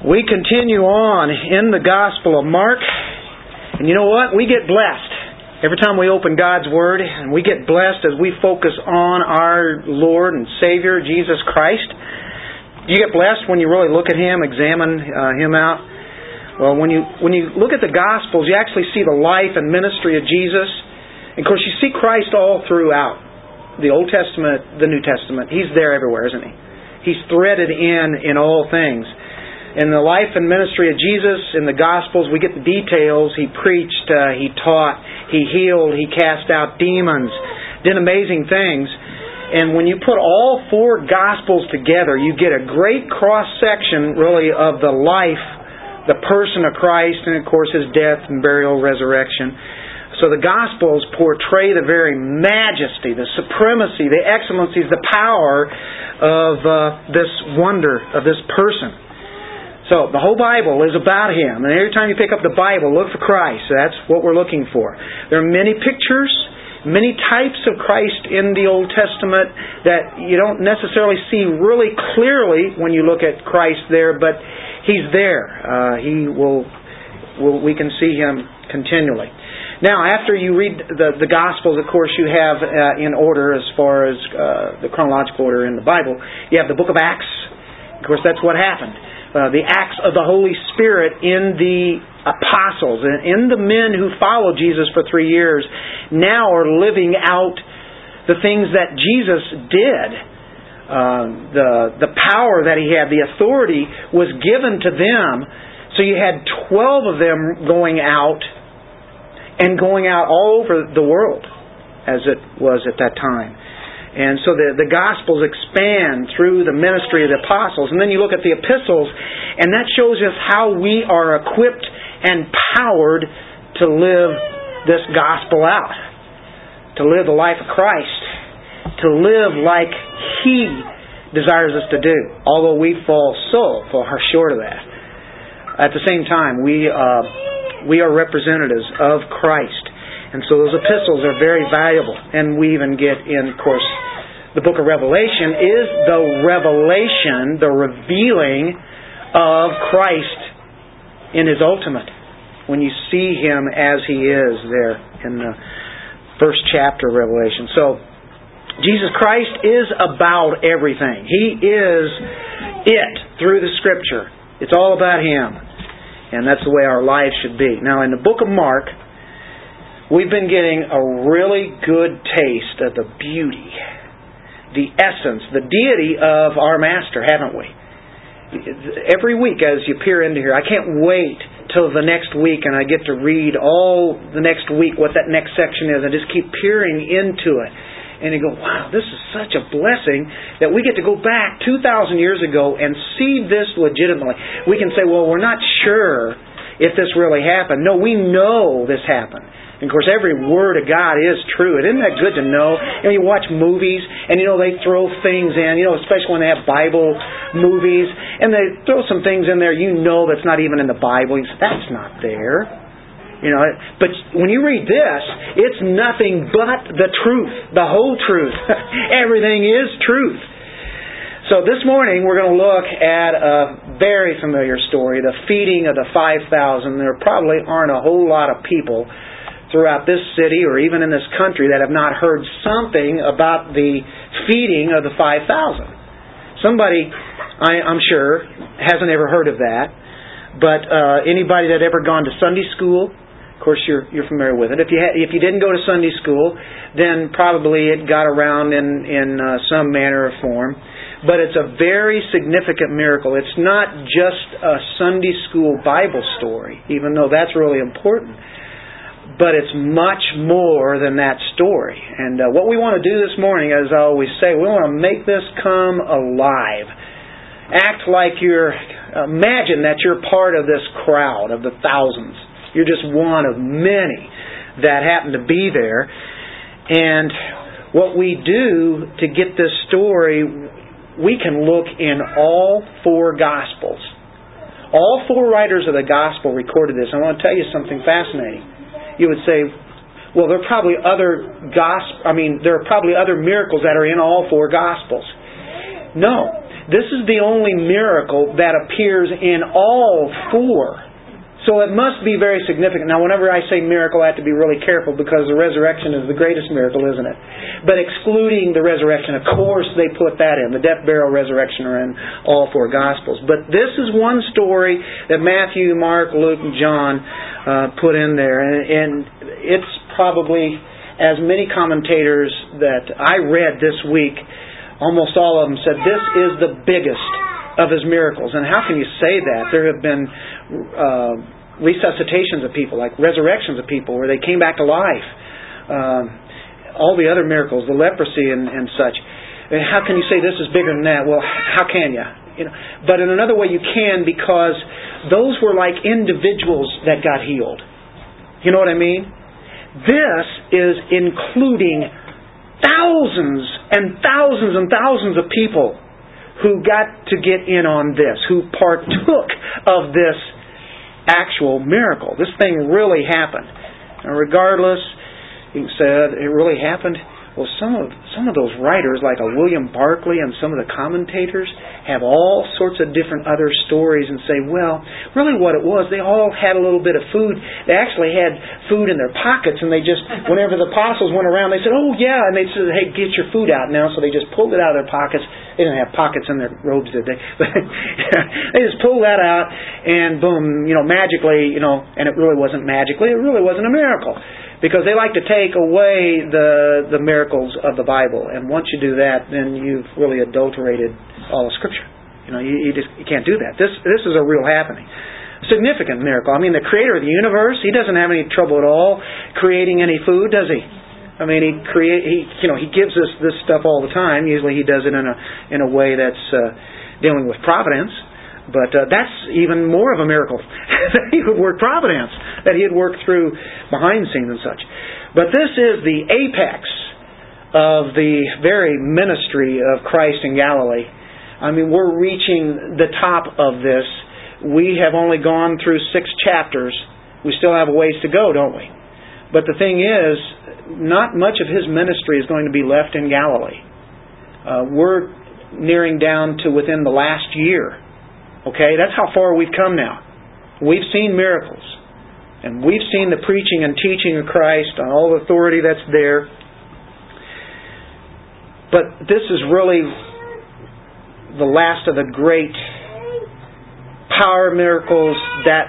We continue on in the Gospel of Mark, and you know what? We get blessed every time we open God's Word, and we get blessed as we focus on our Lord and Savior, Jesus Christ. You get blessed when you really look at Him, examine uh, Him out. Well, when you when you look at the Gospels, you actually see the life and ministry of Jesus. And of course, you see Christ all throughout the Old Testament, the New Testament. He's there everywhere, isn't He? He's threaded in in all things. In the life and ministry of Jesus in the Gospels, we get the details. He preached, uh, he taught, he healed, he cast out demons, did amazing things. And when you put all four Gospels together, you get a great cross section, really, of the life, the person of Christ, and of course his death and burial, resurrection. So the Gospels portray the very majesty, the supremacy, the excellencies, the power of uh, this wonder, of this person. So the whole Bible is about Him. And every time you pick up the Bible, look for Christ. That's what we're looking for. There are many pictures, many types of Christ in the Old Testament that you don't necessarily see really clearly when you look at Christ there, but He's there. Uh, he will, will, we can see Him continually. Now, after you read the, the Gospels, of course, you have uh, in order as far as uh, the chronological order in the Bible, you have the book of Acts. Of course, that's what happened uh, the acts of the Holy Spirit in the apostles and in the men who followed Jesus for three years now are living out the things that Jesus did. Uh, the the power that he had, the authority was given to them. So you had twelve of them going out and going out all over the world, as it was at that time. And so the, the Gospels expand through the ministry of the apostles. And then you look at the epistles, and that shows us how we are equipped and powered to live this gospel out, to live the life of Christ, to live like He desires us to do, although we fall so far short of that. At the same time, we, uh, we are representatives of Christ. And so those epistles are very valuable. And we even get in, of course, the book of Revelation is the revelation, the revealing of Christ in his ultimate. When you see him as he is there in the first chapter of Revelation. So, Jesus Christ is about everything. He is it through the Scripture. It's all about Him. And that's the way our lives should be. Now, in the book of Mark, we've been getting a really good taste of the beauty, the essence, the deity of our Master, haven't we? Every week as you peer into here, I can't wait till the next week and I get to read all the next week what that next section is. I just keep peering into it. And you go, wow, this is such a blessing that we get to go back 2,000 years ago and see this legitimately. We can say, well, we're not sure if this really happened. No, we know this happened. And of course, every word of God is true. Isn't that good to know? You know, you watch movies, and you know they throw things in. You know, especially when they have Bible movies, and they throw some things in there. You know that's not even in the Bible. You say that's not there. You know, but when you read this, it's nothing but the truth, the whole truth. Everything is truth. So this morning we're going to look at a very familiar story, the feeding of the 5,000. There probably aren't a whole lot of people throughout this city or even in this country that have not heard something about the feeding of the 5,000. Somebody, I, am sure, hasn't ever heard of that. But uh, anybody that ever gone to Sunday school, of course you're you're familiar with it. If you ha- if you didn't go to Sunday school, then probably it got around in in uh, some manner or form. But it's a very significant miracle. It's not just a Sunday school Bible story, even though that's really important but it's much more than that story. And uh, what we want to do this morning, as I always say, we want to make this come alive. Act like you're, imagine that you're part of this crowd of the thousands. You're just one of many that happen to be there. And what we do to get this story, we can look in all four Gospels. All four writers of the Gospel recorded this. I want to tell you something fascinating you would say, well, there are probably other gospel. I mean, there are probably other miracles that are in all four gospels. No, This is the only miracle that appears in all four. So it must be very significant. Now, whenever I say miracle, I have to be really careful because the resurrection is the greatest miracle, isn't it? But excluding the resurrection, of course, they put that in. The death, burial, resurrection are in all four Gospels. But this is one story that Matthew, Mark, Luke, and John uh, put in there. And, and it's probably, as many commentators that I read this week, almost all of them said this is the biggest of his miracles. And how can you say that? There have been uh, resuscitations of people, like resurrections of people, where they came back to life. Um, all the other miracles, the leprosy and, and such. And how can you say this is bigger than that? Well, how can you? You know, but in another way, you can because those were like individuals that got healed. You know what I mean? This is including thousands and thousands and thousands of people who got to get in on this, who partook of this actual miracle. This thing really happened. And regardless, he said it really happened. Well, some of some of those writers, like a William Barclay and some of the commentators, have all sorts of different other stories and say, well, really what it was, they all had a little bit of food. They actually had food in their pockets, and they just, whenever the apostles went around, they said, oh yeah, and they said, hey, get your food out now. So they just pulled it out of their pockets. They didn't have pockets in their robes, did they? they just pulled that out, and boom, you know, magically, you know, and it really wasn't magically, it really wasn't a miracle because they like to take away the the miracles of the Bible, and once you do that, then you've really adulterated all of Scripture. You know, you, you just you can't do that. This this is a real happening, significant miracle. I mean, the Creator of the universe, He doesn't have any trouble at all creating any food, does He? I mean, He create He you know He gives us this stuff all the time. Usually, He does it in a in a way that's uh, dealing with providence. But uh, that's even more of a miracle that he would work providence, that he had worked through behind the scenes and such. But this is the apex of the very ministry of Christ in Galilee. I mean, we're reaching the top of this. We have only gone through six chapters. We still have a ways to go, don't we? But the thing is, not much of his ministry is going to be left in Galilee. Uh, we're nearing down to within the last year Okay, that's how far we've come now. We've seen miracles. And we've seen the preaching and teaching of Christ on all the authority that's there. But this is really the last of the great power miracles that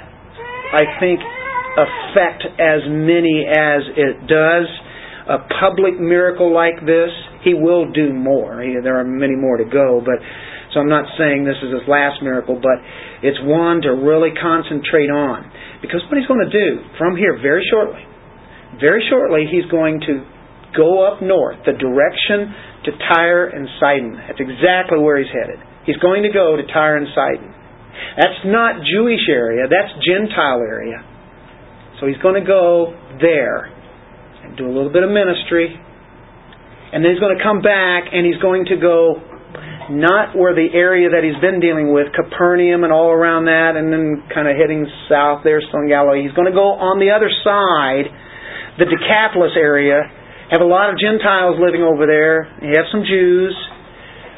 I think affect as many as it does. A public miracle like this, he will do more. There are many more to go, but so I'm not saying this is his last miracle, but it's one to really concentrate on. Because what he's going to do from here very shortly, very shortly, he's going to go up north, the direction to Tyre and Sidon. That's exactly where he's headed. He's going to go to Tyre and Sidon. That's not Jewish area, that's Gentile area. So he's going to go there and do a little bit of ministry. And then he's going to come back and he's going to go not where the area that he's been dealing with, Capernaum and all around that, and then kind of heading south there, still in Galilee. He's going to go on the other side, the Decapolis area. Have a lot of Gentiles living over there. You have some Jews,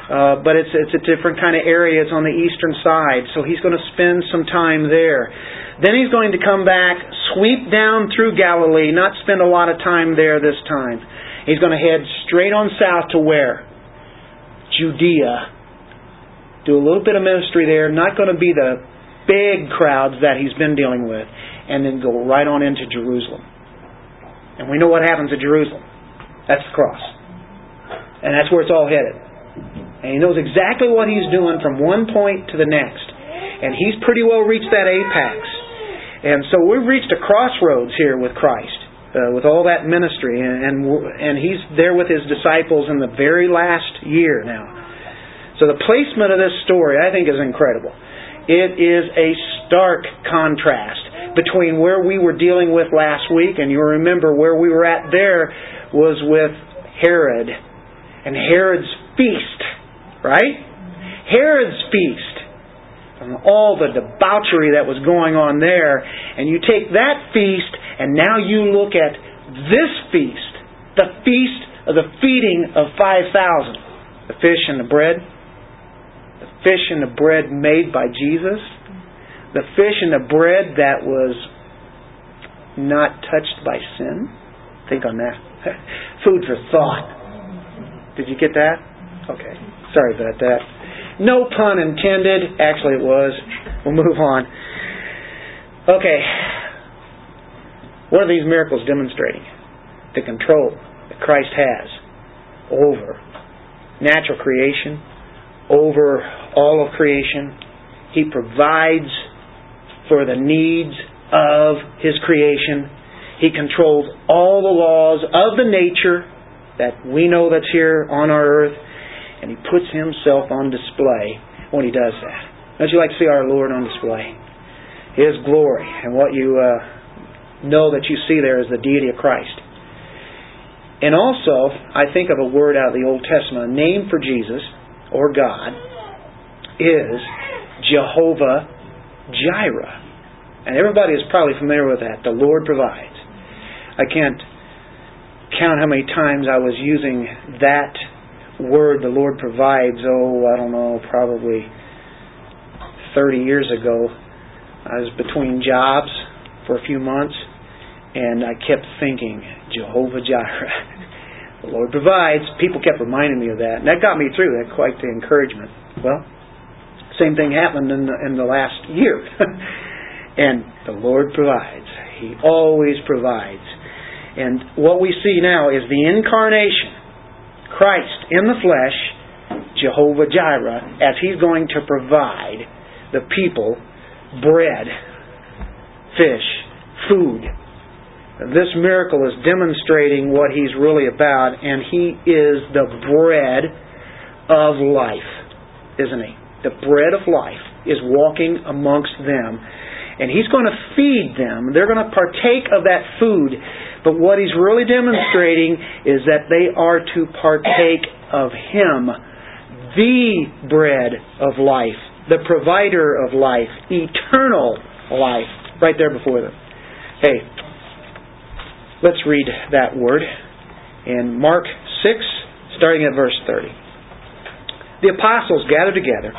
uh, but it's it's a different kind of area. It's on the eastern side, so he's going to spend some time there. Then he's going to come back, sweep down through Galilee, not spend a lot of time there this time. He's going to head straight on south to where? Judea, do a little bit of ministry there, not going to be the big crowds that he's been dealing with, and then go right on into Jerusalem. And we know what happens at Jerusalem. That's the cross. And that's where it's all headed. And he knows exactly what he's doing from one point to the next. And he's pretty well reached that apex. And so we've reached a crossroads here with Christ uh, with all that ministry, and, and and he's there with his disciples in the very last year now. So the placement of this story, I think, is incredible. It is a stark contrast between where we were dealing with last week, and you remember where we were at there was with Herod and Herod's feast, right? Herod's feast and all the debauchery that was going on there, and you take that feast and now you look at this feast, the feast of the feeding of 5,000, the fish and the bread. the fish and the bread made by Jesus, the fish and the bread that was not touched by sin. Think on that. Food for thought. Did you get that? Okay. Sorry about that. No pun intended. Actually, it was. We'll move on. Okay. What are these miracles demonstrating? The control that Christ has over natural creation, over all of creation. He provides for the needs of His creation. He controls all the laws of the nature that we know that's here on our earth, and He puts Himself on display when He does that. Don't you like to see our Lord on display? His glory, and what you uh, know that you see there is the deity of Christ. And also, I think of a word out of the Old Testament, a name for Jesus or God is Jehovah Jireh. And everybody is probably familiar with that. The Lord provides. I can't count how many times I was using that word, the Lord provides, oh, I don't know, probably 30 years ago. I was between jobs for a few months, and I kept thinking, Jehovah Jireh. the Lord provides. People kept reminding me of that, and that got me through. That quite the encouragement. Well, same thing happened in the, in the last year. And the Lord provides. He always provides. And what we see now is the incarnation. Christ in the flesh, Jehovah Jireh, as He's going to provide the people bread, fish, food. This miracle is demonstrating what He's really about, and He is the bread of life, isn't He? The bread of life is walking amongst them and he's going to feed them. They're going to partake of that food. But what he's really demonstrating is that they are to partake of him, the bread of life, the provider of life, eternal life, right there before them. Hey, let's read that word in Mark 6, starting at verse 30. The apostles gathered together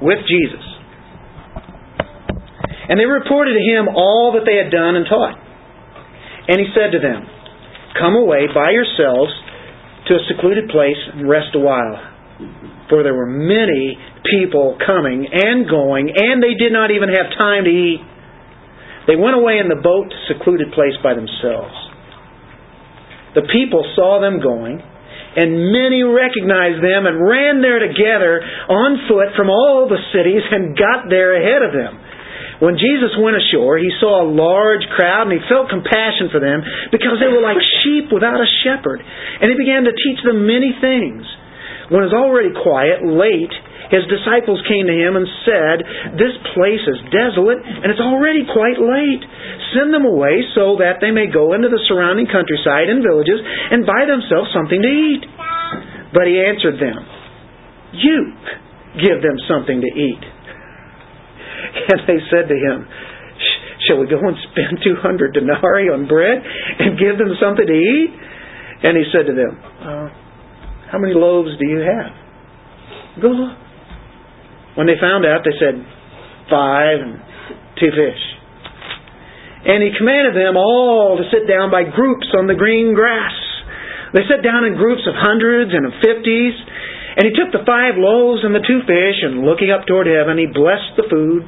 with Jesus and they reported to him all that they had done and taught. And he said to them, Come away by yourselves to a secluded place and rest a while. For there were many people coming and going, and they did not even have time to eat. They went away in the boat to a secluded place by themselves. The people saw them going, and many recognized them and ran there together on foot from all the cities and got there ahead of them. When Jesus went ashore, he saw a large crowd and he felt compassion for them because they were like sheep without a shepherd. And he began to teach them many things. When it was already quiet, late, his disciples came to him and said, This place is desolate and it's already quite late. Send them away so that they may go into the surrounding countryside and villages and buy themselves something to eat. But he answered them, You give them something to eat. And they said to him, Shall we go and spend 200 denarii on bread and give them something to eat? And he said to them, uh, How many loaves do you have? Go look. When they found out, they said, Five and two fish. And he commanded them all to sit down by groups on the green grass. They sat down in groups of hundreds and of fifties. And he took the five loaves and the two fish, and looking up toward heaven, he blessed the food,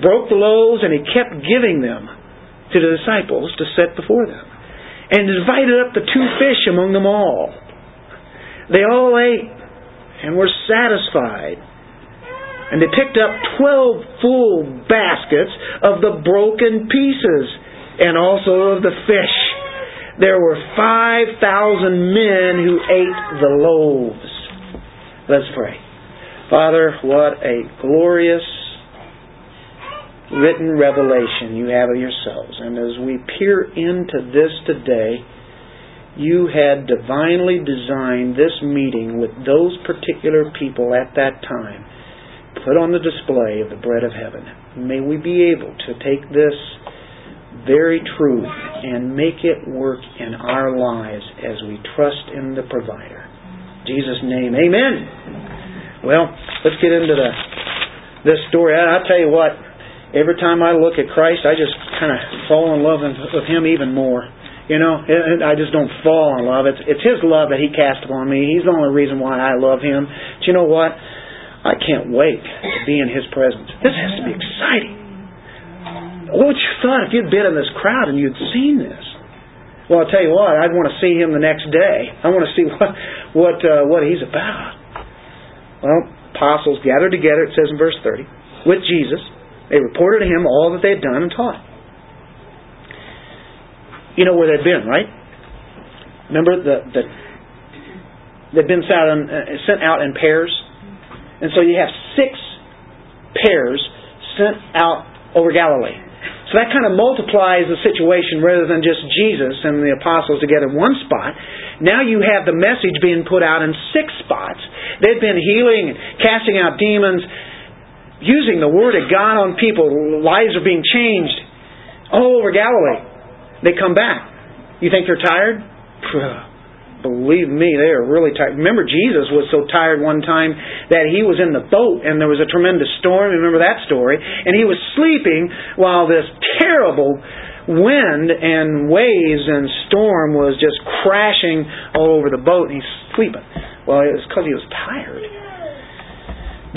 broke the loaves, and he kept giving them to the disciples to set before them, and divided up the two fish among them all. They all ate and were satisfied. And they picked up twelve full baskets of the broken pieces and also of the fish. There were five thousand men who ate the loaves. Let's pray. Father, what a glorious written revelation you have of yourselves. And as we peer into this today, you had divinely designed this meeting with those particular people at that time, put on the display of the bread of heaven. May we be able to take this very truth and make it work in our lives as we trust in the provider. Jesus' name, amen. Well, let's get into the this story. I, I tell you what, every time I look at Christ, I just kind of fall in love with Him even more. You know, I just don't fall in love. It's it's His love that He cast upon me. He's the only reason why I love Him. But you know what? I can't wait to be in His presence. This has to be exciting. What would you thought if you'd been in this crowd and you'd seen this? Well, I'll tell you what. I'd want to see Him the next day. I want to see what what uh, what He's about. Well, apostles gathered together. It says in verse thirty with Jesus. They reported to Him all that they had done and taught you know where they'd been, right? Remember the, the they'd been sent out, in, uh, sent out in pairs, and so you have six pairs sent out over Galilee. So that kind of multiplies the situation rather than just Jesus and the apostles together in one spot. Now you have the message being put out in six spots. They've been healing casting out demons, using the Word of God on people. Lives are being changed all over Galilee. They come back. You think they're tired? Believe me, they are really tired. Remember, Jesus was so tired one time that he was in the boat and there was a tremendous storm. Remember that story? And he was sleeping while this terrible wind and waves and storm was just crashing all over the boat and he's sleeping. Well, it was because he was tired.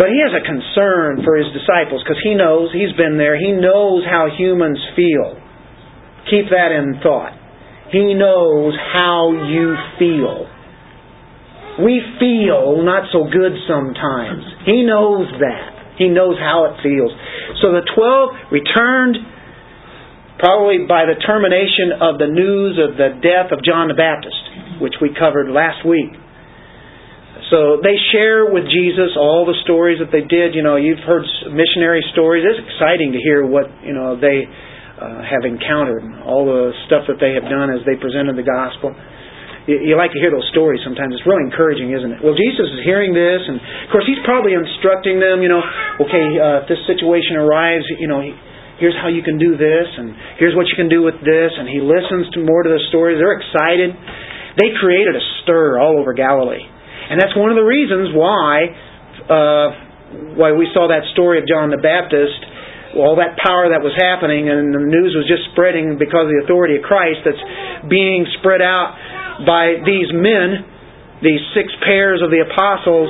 But he has a concern for his disciples because he knows, he's been there, he knows how humans feel. Keep that in thought. He knows how you feel. We feel not so good sometimes. He knows that. He knows how it feels. So the twelve returned probably by the termination of the news of the death of John the Baptist, which we covered last week. So they share with Jesus all the stories that they did. You know, you've heard missionary stories. It's exciting to hear what, you know, they uh, have encountered, all the stuff that they have done as they presented the gospel. You, you like to hear those stories sometimes. It's really encouraging, isn't it? Well, Jesus is hearing this, and of course, he's probably instructing them. You know, okay, uh, if this situation arrives, you know. here's how you can do this, and here's what you can do with this, and he listens to more to the stories. They're excited. They created a stir all over Galilee, and that's one of the reasons why uh, why we saw that story of John the Baptist all that power that was happening and the news was just spreading because of the authority of Christ that's being spread out by these men, these six pairs of the apostles,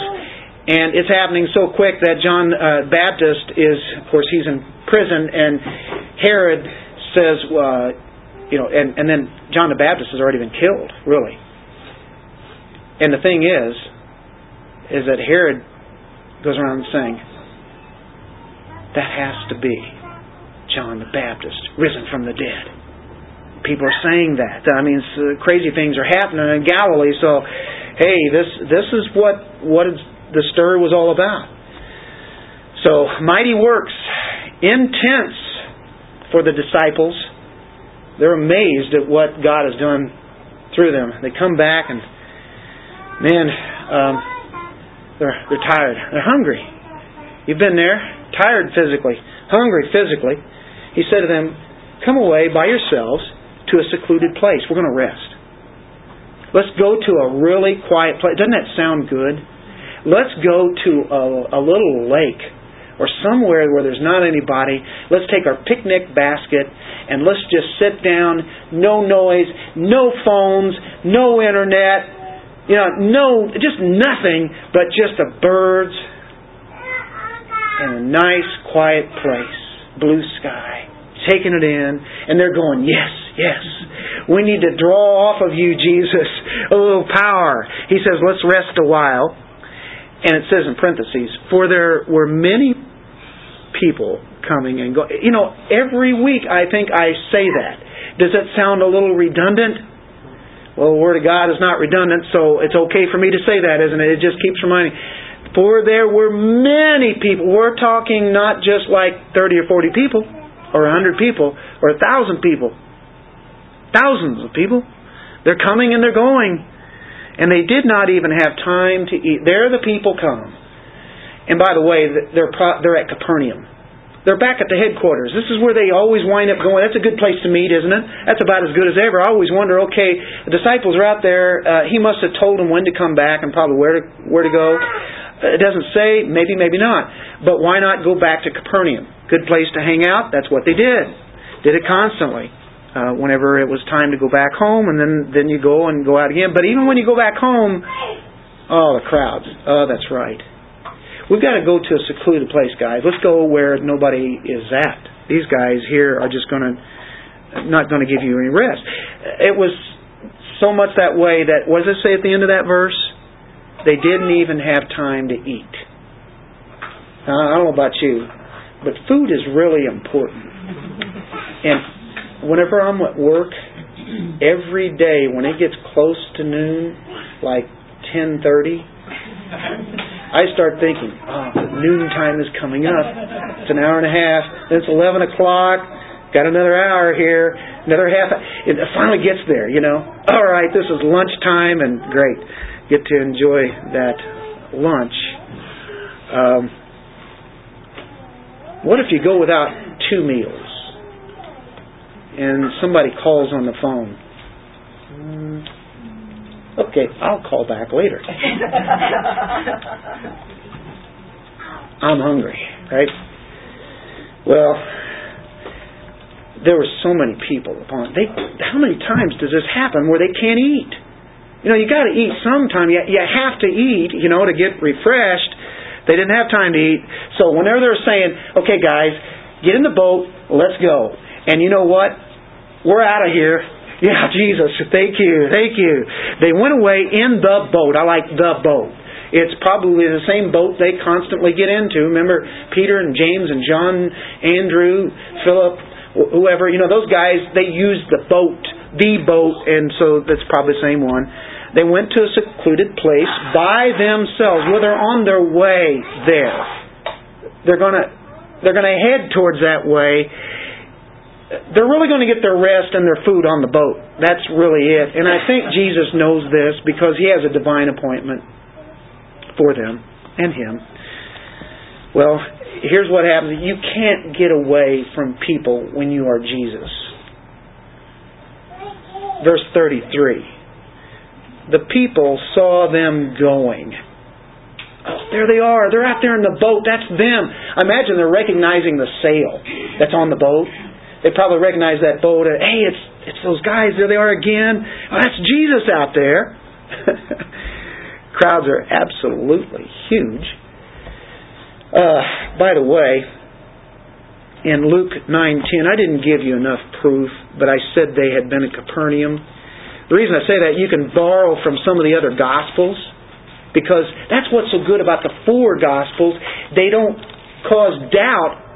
and it's happening so quick that John uh, Baptist is, of course, he's in prison, and Herod says, uh, you know, and, and then John the Baptist has already been killed, really. And the thing is, is that Herod goes around saying, that has to be John the Baptist, risen from the dead. People are saying that. I mean, uh, crazy things are happening in Galilee. So, hey, this this is what what the stir was all about. So, mighty works, intense for the disciples. They're amazed at what God has done through them. They come back and, man, um, they're they're tired. They're hungry. You've been there tired physically, hungry physically, he said to them, Come away by yourselves to a secluded place. We're going to rest. Let's go to a really quiet place. Doesn't that sound good? Let's go to a, a little lake or somewhere where there's not anybody. Let's take our picnic basket and let's just sit down. No noise, no phones, no internet, you know, no, just nothing but just the birds in a nice, quiet place, blue sky, taking it in, and they're going, Yes, yes. We need to draw off of you, Jesus, a little power. He says, Let's rest a while. And it says in parentheses, For there were many people coming and going. You know, every week I think I say that. Does that sound a little redundant? Well, the Word of God is not redundant, so it's okay for me to say that, isn't it? It just keeps reminding. For there were many people. We're talking not just like 30 or 40 people, or 100 people, or 1,000 people. Thousands of people. They're coming and they're going. And they did not even have time to eat. There the people come. And by the way, they're, they're at Capernaum. They're back at the headquarters. This is where they always wind up going. That's a good place to meet, isn't it? That's about as good as ever. I always wonder, okay, the disciples are out there. Uh, he must have told them when to come back and probably where to, where to go. It doesn't say, maybe, maybe not. But why not go back to Capernaum? Good place to hang out. That's what they did. Did it constantly. Uh, whenever it was time to go back home, and then then you go and go out again. But even when you go back home, oh, the crowds. Oh, that's right. We've got to go to a secluded place, guys. Let's go where nobody is at. These guys here are just going to not going to give you any rest. It was so much that way that what does it say at the end of that verse? They didn't even have time to eat. Now, I don't know about you, but food is really important. And whenever I'm at work, every day when it gets close to noon, like 10:30, I start thinking, oh, noon time is coming up. It's an hour and a half. Then it's 11 o'clock. Got another hour here. Another half. It finally gets there, you know. All right, this is lunchtime, and great. Get to enjoy that lunch. Um, what if you go without two meals and somebody calls on the phone? Okay, I'll call back later. I'm hungry, right? Well, there were so many people upon they how many times does this happen where they can't eat? You know, you got to eat sometime. You, you have to eat, you know, to get refreshed. They didn't have time to eat. So whenever they're saying, "Okay, guys, get in the boat, let's go." And you know what? We're out of here. Yeah, Jesus, thank you, thank you. They went away in the boat. I like the boat. It's probably the same boat they constantly get into. Remember Peter and James and John, Andrew, Philip, whoever, you know, those guys, they used the boat, the boat, and so that's probably the same one. They went to a secluded place by themselves. Well, they're on their way there. They're gonna they're gonna head towards that way they're really going to get their rest and their food on the boat. That's really it. And I think Jesus knows this because he has a divine appointment for them and him. Well, here's what happens. You can't get away from people when you are Jesus. Verse 33. The people saw them going. Oh, there they are. They're out there in the boat. That's them. I imagine they're recognizing the sail that's on the boat. They probably recognize that boat. And, hey, it's it's those guys. There they are again. Oh, that's Jesus out there. Crowds are absolutely huge. Uh, by the way, in Luke 9:10, I didn't give you enough proof, but I said they had been at Capernaum. The reason I say that, you can borrow from some of the other Gospels, because that's what's so good about the four Gospels. They don't cause doubt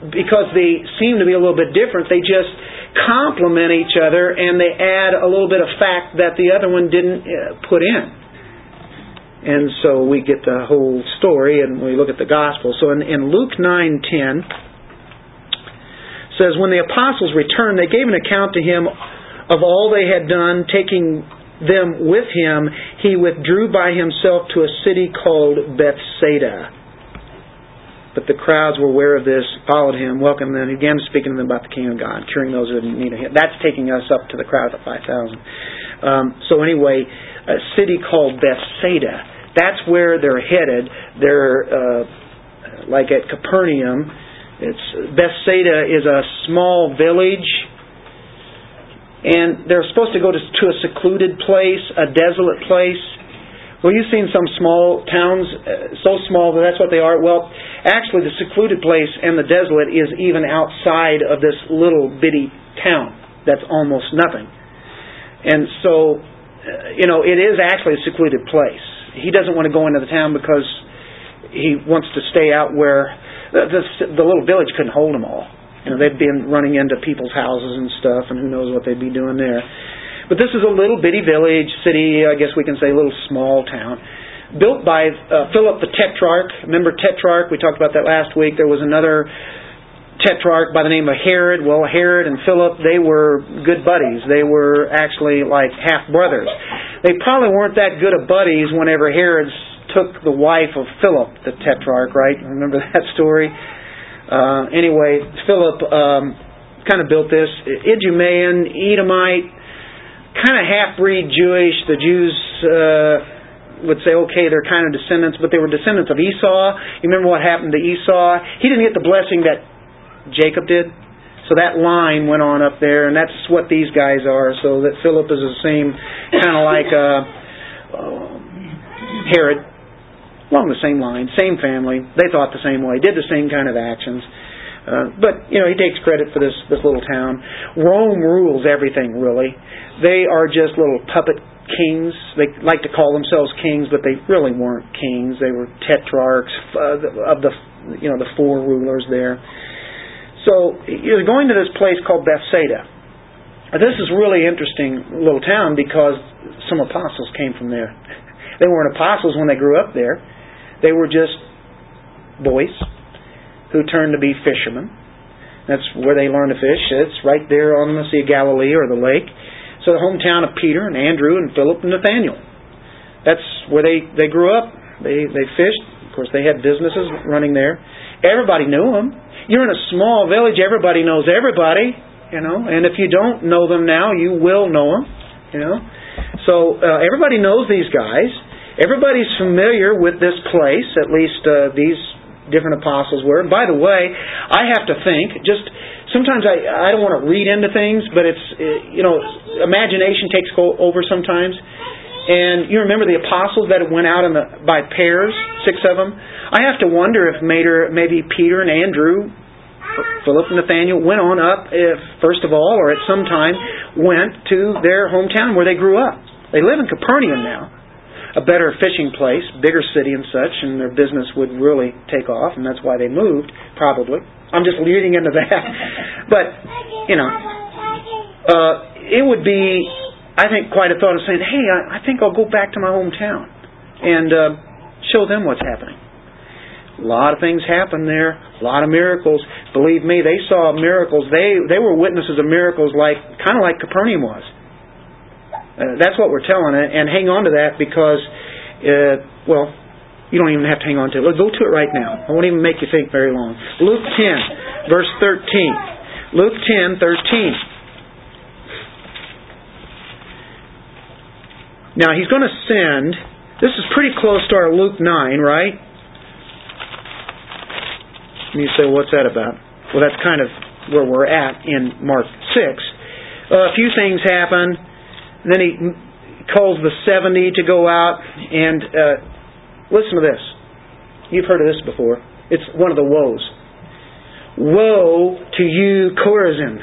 because they seem to be a little bit different, they just complement each other and they add a little bit of fact that the other one didn't uh, put in. And so we get the whole story and we look at the gospel. So in, in Luke 9:10 says when the apostles returned they gave an account to him of all they had done taking them with him he withdrew by himself to a city called Bethsaida but the crowds were aware of this, followed him, welcomed them, he began speaking to them about the kingdom of God, curing those who need him. That's taking us up to the crowd of 5,000. Um, so anyway, a city called Bethsaida. That's where they're headed. They're uh, like at Capernaum. It's Bethsaida is a small village, and they're supposed to go to, to a secluded place, a desolate place. Well, you've seen some small towns, uh, so small that that's what they are. Well, actually, the secluded place and the desolate is even outside of this little bitty town. That's almost nothing. And so, uh, you know, it is actually a secluded place. He doesn't want to go into the town because he wants to stay out where the, the, the little village couldn't hold them all. You know, they'd been running into people's houses and stuff, and who knows what they'd be doing there. But this is a little bitty village, city, I guess we can say, a little small town. Built by uh, Philip the Tetrarch. Remember Tetrarch? We talked about that last week. There was another tetrarch by the name of Herod. Well, Herod and Philip, they were good buddies. They were actually like half brothers. They probably weren't that good of buddies whenever Herod took the wife of Philip the Tetrarch, right? Remember that story? Uh, anyway, Philip um, kind of built this. Idumean, Edomite, kind of half breed Jewish. The Jews uh, would say, okay, they're kind of descendants, but they were descendants of Esau. You remember what happened to Esau? He didn't get the blessing that Jacob did. So that line went on up there, and that's what these guys are. So that Philip is the same, kind of like uh, uh, Herod, along the same line, same family. They thought the same way, did the same kind of actions. Uh, but you know, he takes credit for this this little town. Rome rules everything, really. They are just little puppet kings. They like to call themselves kings, but they really weren't kings. They were tetrarchs uh, of the you know the four rulers there. So you're going to this place called Bethsaida. This is really interesting little town because some apostles came from there. They weren't apostles when they grew up there. They were just boys who turned to be fishermen. That's where they learned to fish. It's right there on the Sea of Galilee or the lake. So the hometown of Peter and Andrew and Philip and Nathaniel. That's where they, they grew up. They they fished. Of course, they had businesses running there. Everybody knew them. You're in a small village, everybody knows everybody, you know, and if you don't know them now, you will know them, you know. So uh, everybody knows these guys. Everybody's familiar with this place, at least uh, these different apostles were. And by the way, I have to think, just sometimes I, I don't want to read into things, but it's, you know, imagination takes over sometimes. And you remember the apostles that went out in the, by pairs, six of them? I have to wonder if maybe Peter and Andrew, Philip and Nathaniel went on up, if first of all, or at some time, went to their hometown where they grew up. They live in Capernaum now, a better fishing place, bigger city and such, and their business would really take off, and that's why they moved, probably. I'm just leading into that. but, you know, uh, it would be I think quite a thought of saying, hey, I, I think I'll go back to my hometown and uh, show them what's happening. A lot of things happened there, a lot of miracles. Believe me, they saw miracles. They they were witnesses of miracles like kind of like Capernaum was. Uh, that's what we're telling it, and hang on to that because, uh, well, you don't even have to hang on to it. Go to it right now. I won't even make you think very long. Luke 10, verse 13. Luke 10, 13. Now he's going to send, this is pretty close to our Luke 9, right? And you say, what's that about? Well, that's kind of where we're at in Mark 6. Uh, a few things happen. Then he calls the 70 to go out and uh, listen to this. You've heard of this before. It's one of the woes. Woe to you, Chorazin.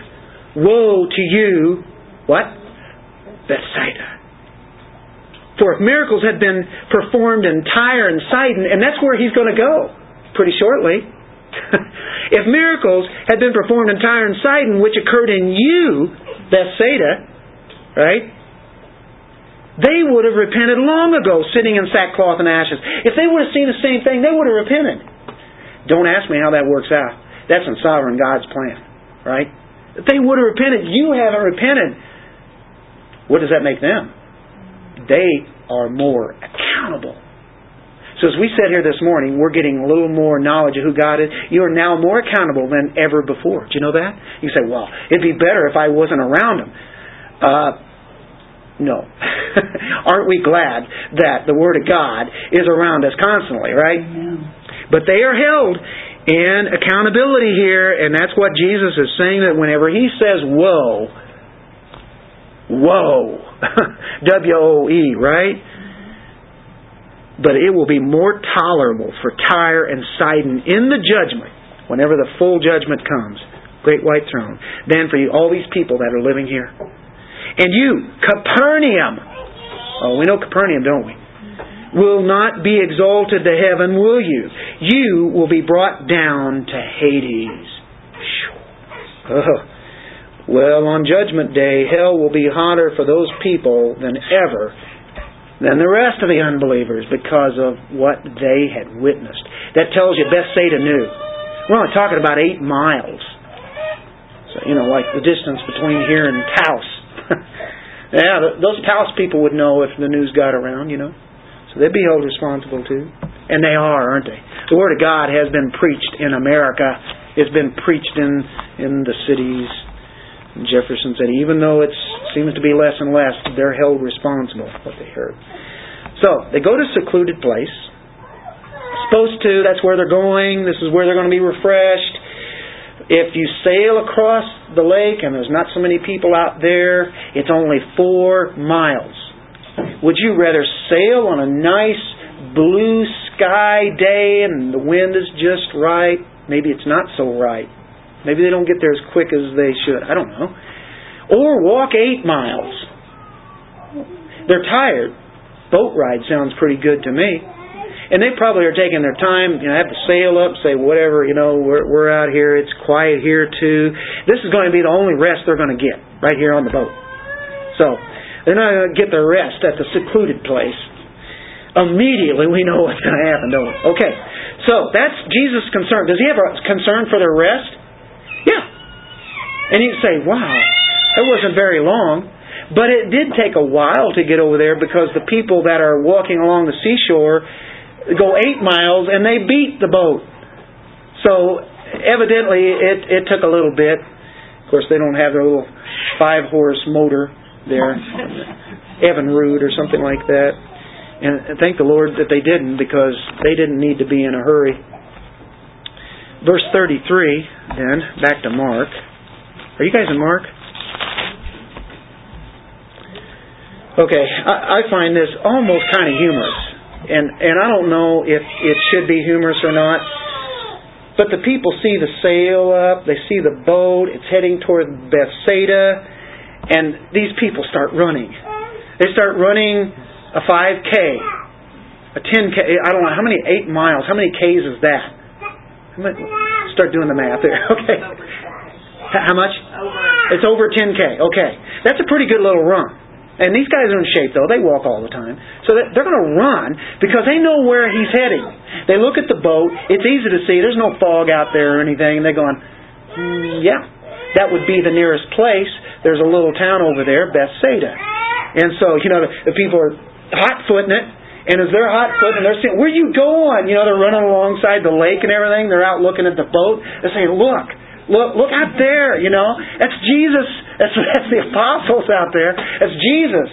Woe to you, what? Bethsaida. For if miracles had been performed in Tyre and Sidon, and that's where he's going to go pretty shortly. if miracles had been performed in Tyre and Sidon, which occurred in you, Bethsaida, right? They would have repented long ago, sitting in sackcloth and ashes. If they would have seen the same thing, they would have repented. Don't ask me how that works out. That's in sovereign God's plan, right? If they would have repented, you haven't repented. What does that make them? they are more accountable. So as we sit here this morning, we're getting a little more knowledge of who God is. You are now more accountable than ever before. Do you know that? You say, well, it'd be better if I wasn't around them. Uh, no. Aren't we glad that the Word of God is around us constantly, right? But they are held in accountability here, and that's what Jesus is saying that whenever He says, woe, woe, W O E, right? But it will be more tolerable for Tyre and Sidon in the judgment, whenever the full judgment comes, great white throne, than for you, all these people that are living here. And you, Capernaum, oh, we know Capernaum, don't we? Will not be exalted to heaven, will you? You will be brought down to Hades. Oh, well, on Judgment Day, hell will be hotter for those people than ever than the rest of the unbelievers because of what they had witnessed. That tells you Bethsaida knew. We're only talking about eight miles. So, you know, like the distance between here and Taos. Yeah, those Taos people would know if the news got around, you know. So they'd be held responsible too. And they are, aren't they? The Word of God has been preached in America. It's been preached in, in the cities Jefferson said, even though it seems to be less and less, they're held responsible for what they heard. So, they go to a secluded place. Supposed to, that's where they're going. This is where they're going to be refreshed. If you sail across the lake and there's not so many people out there, it's only four miles. Would you rather sail on a nice blue sky day and the wind is just right? Maybe it's not so right. Maybe they don't get there as quick as they should. I don't know. Or walk eight miles. They're tired. Boat ride sounds pretty good to me. And they probably are taking their time, you know, have to sail up, say whatever, you know, we're, we're out here, it's quiet here too. This is going to be the only rest they're going to get right here on the boat. So, they're not going to get their rest at the secluded place. Immediately we know what's going to happen, don't we? Okay, so that's Jesus' concern. Does he have a concern for their rest? Yeah. And you say, wow, that wasn't very long. But it did take a while to get over there because the people that are walking along the seashore go eight miles and they beat the boat. So evidently it, it took a little bit. Of course, they don't have their little five horse motor there, Evinrude or something like that. And thank the Lord that they didn't because they didn't need to be in a hurry. Verse 33, then, back to Mark. Are you guys in Mark? Okay, I, I find this almost kind of humorous and and I don't know if it should be humorous or not. But the people see the sail up, they see the boat, it's heading toward Bethsaida, and these people start running. They start running a 5K, a 10K, I don't know, how many, 8 miles, how many Ks is that? Start doing the math there, okay. How much? It's over 10K, okay. That's a pretty good little run. And these guys are in shape, though. They walk all the time. So they're going to run because they know where he's heading. They look at the boat. It's easy to see. There's no fog out there or anything. And they're going, mm, yeah, that would be the nearest place. There's a little town over there, Bethsaida. And so, you know, the, people are hot footing it. And as they're hot footing, they're saying, "Where you going?" You know, they're running alongside the lake and everything. They're out looking at the boat. They're saying, "Look, Look, look out there, you know. That's Jesus. That's, that's the apostles out there. That's Jesus.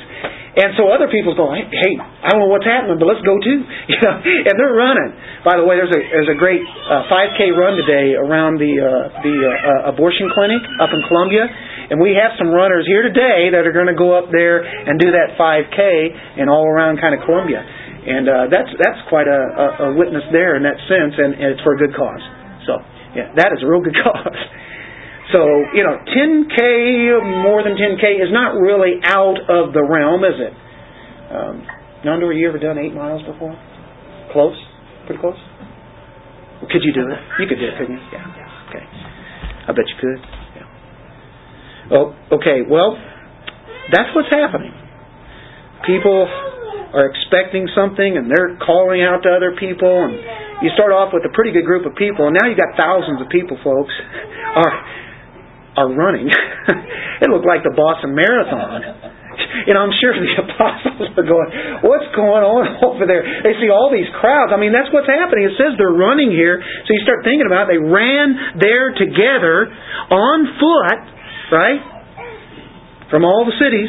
And so other people go, hey, I don't know what's happening, but let's go too. You know, and they're running. By the way, there's a there's a great uh, 5K run today around the uh, the uh, abortion clinic up in Columbia, and we have some runners here today that are going to go up there and do that 5K and all around kind of Columbia, and uh, that's that's quite a, a, a witness there in that sense, and, and it's for a good cause. So. Yeah, that is a real good cause. So, you know, 10K, more than 10K, is not really out of the realm, is it? Um, Nando, have you ever done 8 miles before? Close? Pretty close? Could you do it? You could do it, couldn't you? Yeah. Okay. I bet you could. Yeah. Oh, okay. Well, that's what's happening. People are expecting something and they're calling out to other people and you start off with a pretty good group of people, and now you've got thousands of people, folks, are are running. it looked like the Boston Marathon. Know, I'm sure the apostles are going, what's going on over there? They see all these crowds. I mean, that's what's happening. It says they're running here. So you start thinking about it. They ran there together on foot, right? From all the cities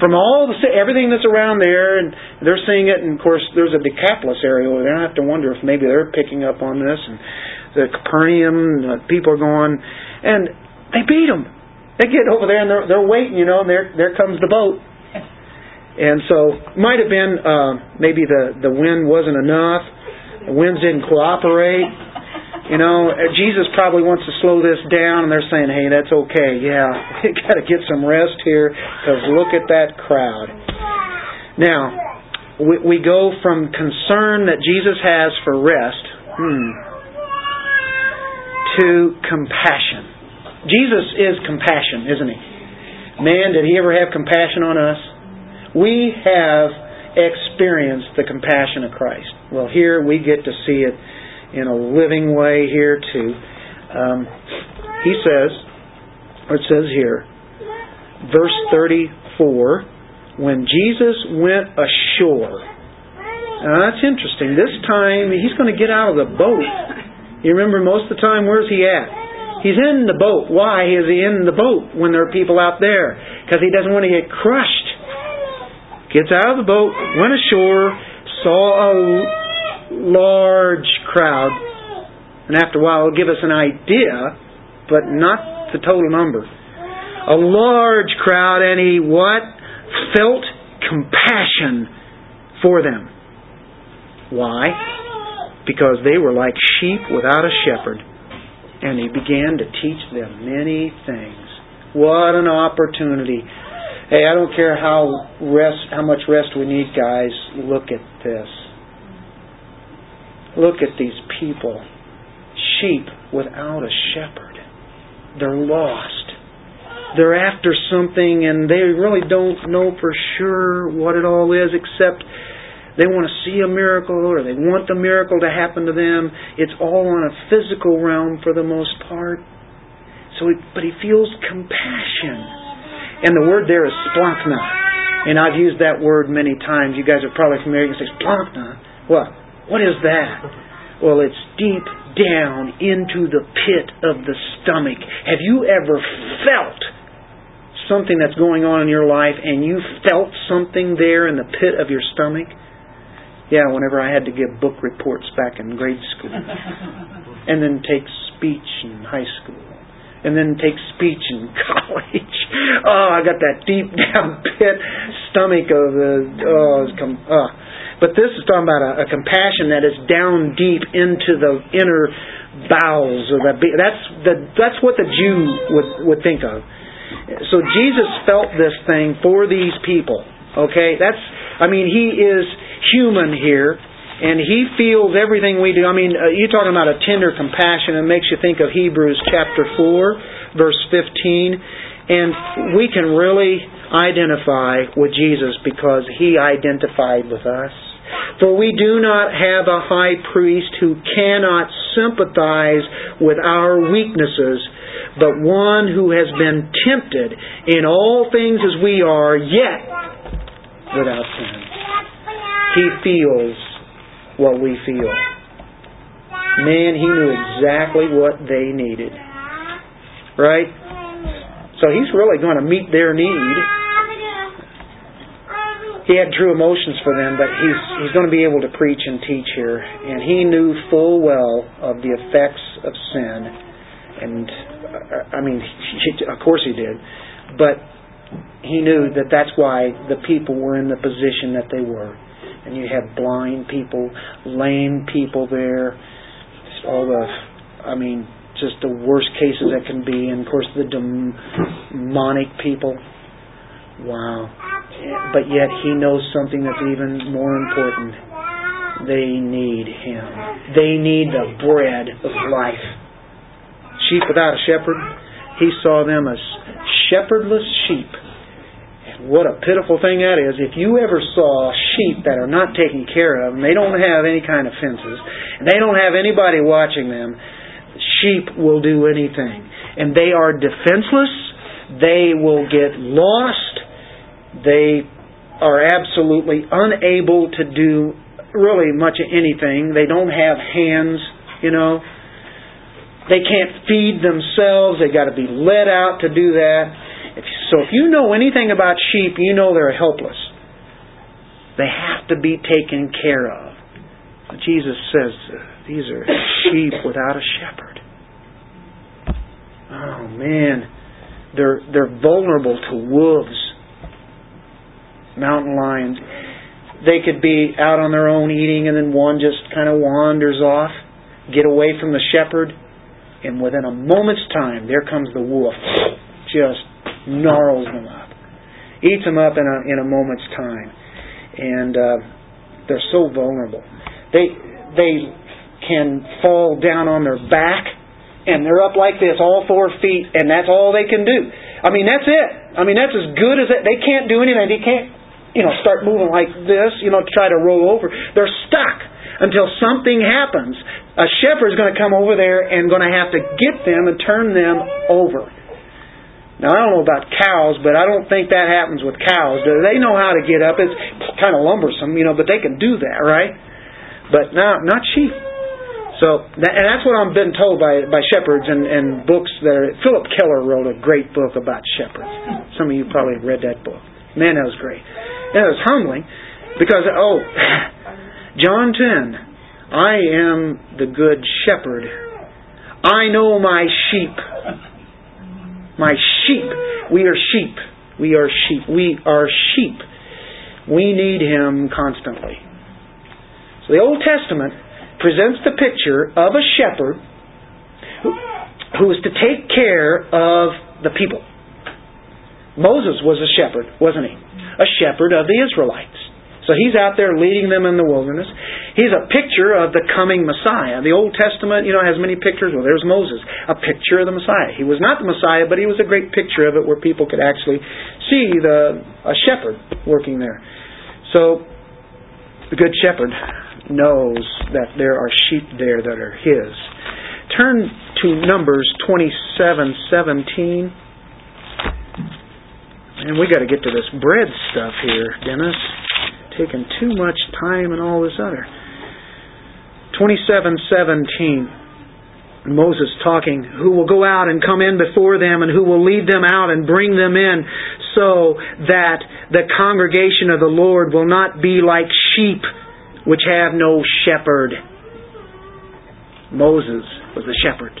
from all the everything that's around there, and they're seeing it. And of course, there's a Decapolis area over there. I have to wonder if maybe they're picking up on this. And the Capernaum uh, people are going, and they beat them. They get over there and they're they're waiting, you know, and there there comes the boat. And so might have been uh, maybe the the wind wasn't enough. The winds didn't cooperate you know, uh, Jesus probably wants to slow this down, and they're saying, hey, that's okay. Yeah, we got to get some rest here because look at that crowd. Now, we, we go from concern that Jesus has for rest hmm, to compassion. Jesus is compassion, isn't he? Man, did he ever have compassion on us? We have experienced the compassion of Christ. Well, here we get to see it in a living way here too. Um, he says, or it says here, verse 34, when Jesus went ashore. Now that's interesting. This time he's going to get out of the boat. You remember most of the time, where's he at? He's in the boat. Why is he in the boat when there are people out there? Because he doesn't want to get crushed. Gets out of the boat, went ashore, saw a large crowd, and after a while it'll give us an idea, but not the total number. A large crowd, and he what? Felt compassion for them. Why? Because they were like sheep without a shepherd. And he began to teach them many things. What an opportunity. Hey, I don't care how rest how much rest we need, guys. Look at this. Look at these people. Sheep without a shepherd. They're lost. They're after something and they really don't know for sure what it all is except they want to see a miracle or they want the miracle to happen to them. It's all on a physical realm for the most part. So, but he feels compassion. And the word there is splankna. And I've used that word many times. You guys are probably familiar. You say splankna. Well, what is that? Well, it's deep down into the pit of the stomach. Have you ever felt something that's going on in your life and you felt something there in the pit of your stomach? Yeah, whenever I had to give book reports back in grade school. and then take speech in high school and then take speech in college. oh, I got that deep down pit stomach of the oh, it's come. Oh. But this is talking about a, a compassion that is down deep into the inner bowels of the. That's the that's what the Jew would would think of. So Jesus felt this thing for these people. Okay, that's. I mean, he is human here and he feels everything we do. I mean, uh, you're talking about a tender compassion. It makes you think of Hebrews chapter 4, verse 15. And we can really identify with Jesus because he identified with us. For we do not have a high priest who cannot sympathize with our weaknesses, but one who has been tempted in all things as we are, yet without sin. He feels what we feel. Man, he knew exactly what they needed. Right? So he's really going to meet their need. He had true emotions for them, but he's he's going to be able to preach and teach here. And he knew full well of the effects of sin. And I mean, of course he did. But he knew that that's why the people were in the position that they were and you have blind people, lame people there, all the, I mean, just the worst cases that can be, and of course the demonic people. Wow. But yet he knows something that's even more important. They need him. They need the bread of life. Sheep without a shepherd, he saw them as shepherdless sheep what a pitiful thing that is. If you ever saw sheep that are not taken care of, and they don't have any kind of fences, and they don't have anybody watching them, sheep will do anything. And they are defenseless. They will get lost. They are absolutely unable to do really much of anything. They don't have hands, you know. They can't feed themselves. They've got to be led out to do that. If, so if you know anything about sheep, you know they're helpless. They have to be taken care of. Jesus says these are sheep without a shepherd. Oh man, they're they're vulnerable to wolves, mountain lions. They could be out on their own eating, and then one just kind of wanders off, get away from the shepherd, and within a moment's time, there comes the wolf, just gnarls them up, eats them up in a in a moment's time, and uh, they're so vulnerable. They they can fall down on their back, and they're up like this, all four feet, and that's all they can do. I mean, that's it. I mean, that's as good as it. They can't do anything. They can't, you know, start moving like this, you know, to try to roll over. They're stuck until something happens. A shepherd's going to come over there and going to have to get them and turn them over. Now I don't know about cows, but I don't think that happens with cows. They know how to get up. It's kind of lumbersome, you know, but they can do that, right? But not not sheep. So, and that's what I've been told by by shepherds and, and books that are. Phillip Keller wrote a great book about shepherds. Some of you probably read that book. Man, that was great. It was humbling because oh, John 10. I am the good shepherd. I know my sheep. My sheep. We are sheep. We are sheep. We are sheep. We need Him constantly. So the Old Testament presents the picture of a shepherd who, who is to take care of the people. Moses was a shepherd, wasn't he? A shepherd of the Israelites. So he's out there leading them in the wilderness. He's a picture of the coming Messiah. The Old Testament, you know, has many pictures. Well, there's Moses, a picture of the Messiah. He was not the Messiah, but he was a great picture of it where people could actually see the a shepherd working there. So the good shepherd knows that there are sheep there that are his. Turn to Numbers 27:17. And we got to get to this bread stuff here, Dennis. Taking too much time and all this other. 27:17. Moses talking, who will go out and come in before them and who will lead them out and bring them in so that the congregation of the Lord will not be like sheep which have no shepherd. Moses was the shepherd.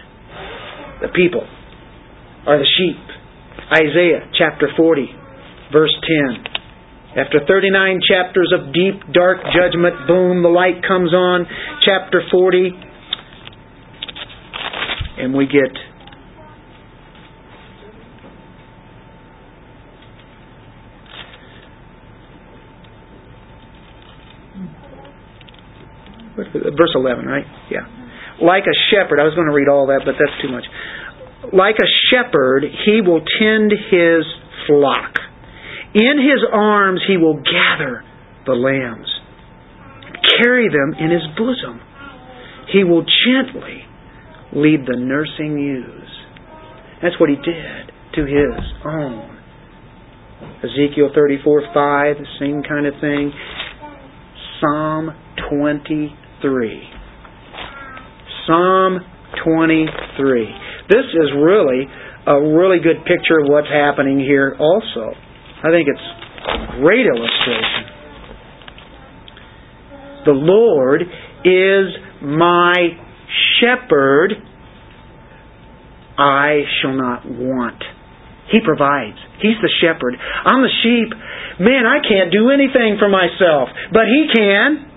The people are the sheep. Isaiah chapter 40, verse 10. After 39 chapters of deep, dark judgment, boom, the light comes on. Chapter 40, and we get verse 11, right? Yeah. Like a shepherd, I was going to read all that, but that's too much. Like a shepherd, he will tend his flock. In his arms, he will gather the lambs, carry them in his bosom. He will gently lead the nursing ewes. That's what he did to his own. Ezekiel 34 5, the same kind of thing. Psalm 23. Psalm 23. This is really a really good picture of what's happening here also. I think it's a great illustration. The Lord is my shepherd. I shall not want. He provides. He's the shepherd. I'm the sheep. Man, I can't do anything for myself, but He can.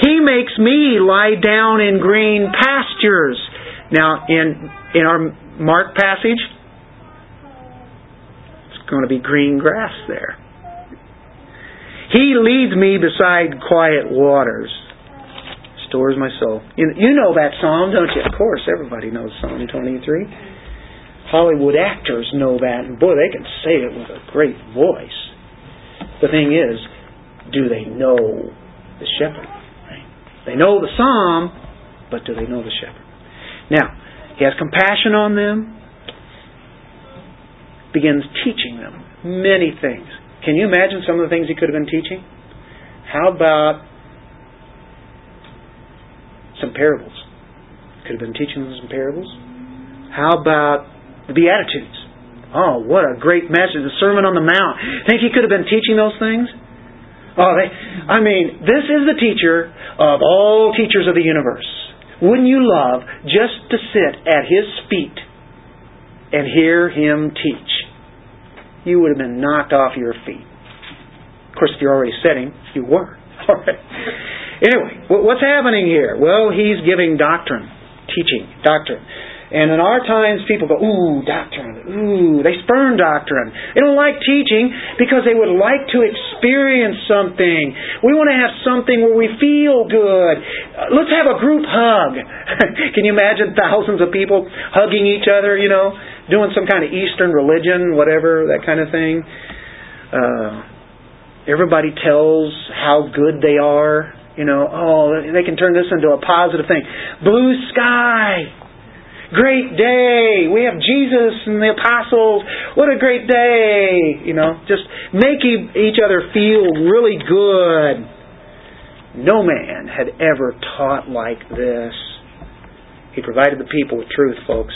He makes me lie down in green pastures. Now, in in our Mark passage, it's going to be green grass there. He leads me beside quiet waters. Stores my soul. You, know that psalm, don't you? Of course, everybody knows Psalm 23. Hollywood actors know that, and boy, they can say it with a great voice. The thing is, do they know the shepherd? They know the psalm, but do they know the shepherd? Now, he has compassion on them, begins teaching them many things. Can you imagine some of the things he could have been teaching? How about some parables? Could have been teaching them some parables. How about the Beatitudes? Oh, what a great message. The Sermon on the Mount. Think he could have been teaching those things? Oh, they, I mean, this is the teacher of all teachers of the universe. Wouldn't you love just to sit at his feet and hear him teach? You would have been knocked off your feet. Of course, if you're already sitting, you were. All right. Anyway, what's happening here? Well, he's giving doctrine, teaching, doctrine. And in our times, people go, ooh, doctrine, ooh, they spurn doctrine. They don't like teaching because they would like to experience something. We want to have something where we feel good. Let's have a group hug. Can you imagine thousands of people hugging each other, you know, doing some kind of Eastern religion, whatever, that kind of thing? Uh, everybody tells how good they are. You know, oh, they can turn this into a positive thing. Blue sky. Great day. We have Jesus and the apostles. What a great day. You know, just make each other feel really good. No man had ever taught like this. He provided the people with truth, folks.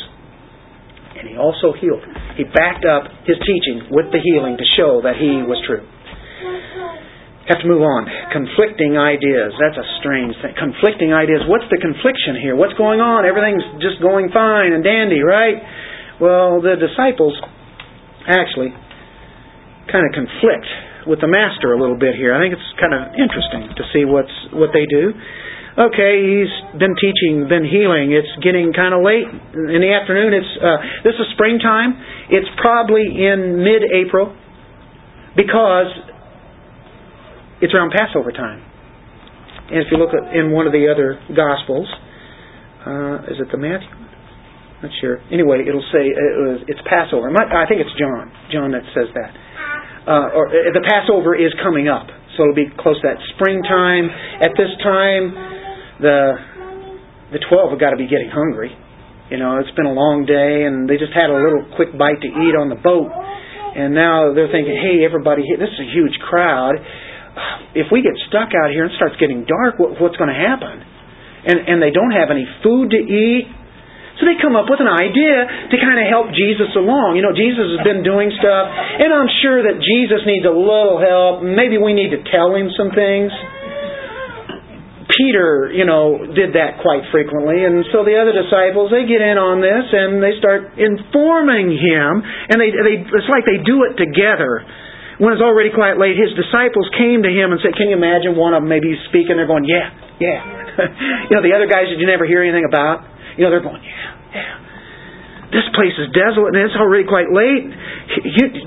And he also healed. He backed up his teaching with the healing to show that he was true. Have to move on. Conflicting ideas. That's a strange thing. Conflicting ideas. What's the confliction here? What's going on? Everything's just going fine and dandy, right? Well, the disciples actually kind of conflict with the master a little bit here. I think it's kind of interesting to see what's what they do. Okay, he's been teaching, been healing. It's getting kind of late in the afternoon. It's uh, this is springtime. It's probably in mid-April because it's around Passover time. And if you look at in one of the other Gospels, uh, is it the Matthew? Not sure. Anyway, it'll say uh, it was, it's Passover. I think it's John. John that says that. Uh, or uh, the Passover is coming up, so it'll be close to that springtime. At this time, the the twelve have got to be getting hungry. You know, it's been a long day, and they just had a little quick bite to eat on the boat, and now they're thinking, "Hey, everybody, this is a huge crowd if we get stuck out here and it starts getting dark, what, what's going to happen? And, and they don't have any food to eat. So they come up with an idea to kind of help Jesus along. You know, Jesus has been doing stuff, and I'm sure that Jesus needs a little help. Maybe we need to tell him some things. Peter, you know, did that quite frequently, and so the other disciples they get in on this and they start informing him, and they, they it's like they do it together when it's already quite late, his disciples came to him and said, Can you imagine one of them maybe speaking? They're going, Yeah, yeah. you know, the other guys that you never hear anything about, you know, they're going, Yeah, yeah. This place is desolate and it's already quite late.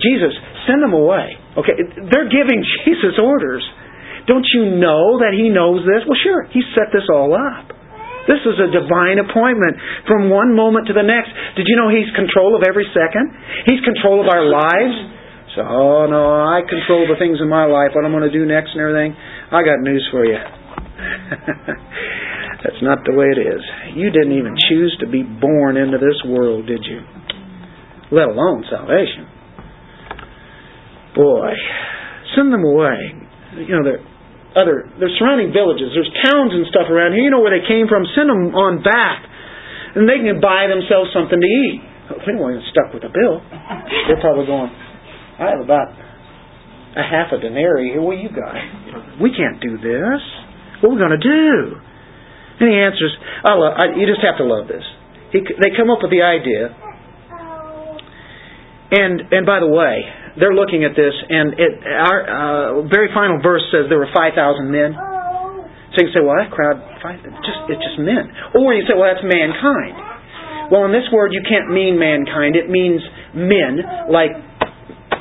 Jesus, send them away. Okay, they're giving Jesus orders. Don't you know that he knows this? Well, sure, he set this all up. This is a divine appointment from one moment to the next. Did you know He's control of every second? He's control of our lives. So, oh no, I control the things in my life, what I'm going to do next and everything. I got news for you. That's not the way it is. You didn't even choose to be born into this world, did you? Let alone salvation. Boy, send them away. You know, they're other there's surrounding villages, there's towns and stuff around here. You know where they came from. Send them on back, and they can buy themselves something to eat. If anyone's stuck with a bill, they're probably going, I have about a half a denarii here. What you got? We can't do this. What are we going to do? And he answers, I love, I, you just have to love this. He, they come up with the idea. And, and by the way, they're looking at this, and it, our uh, very final verse says there were 5,000 men. So you can say, well, that crowd, five, just, it's just men. Or you say, well, that's mankind. Well, in this word, you can't mean mankind. It means men, like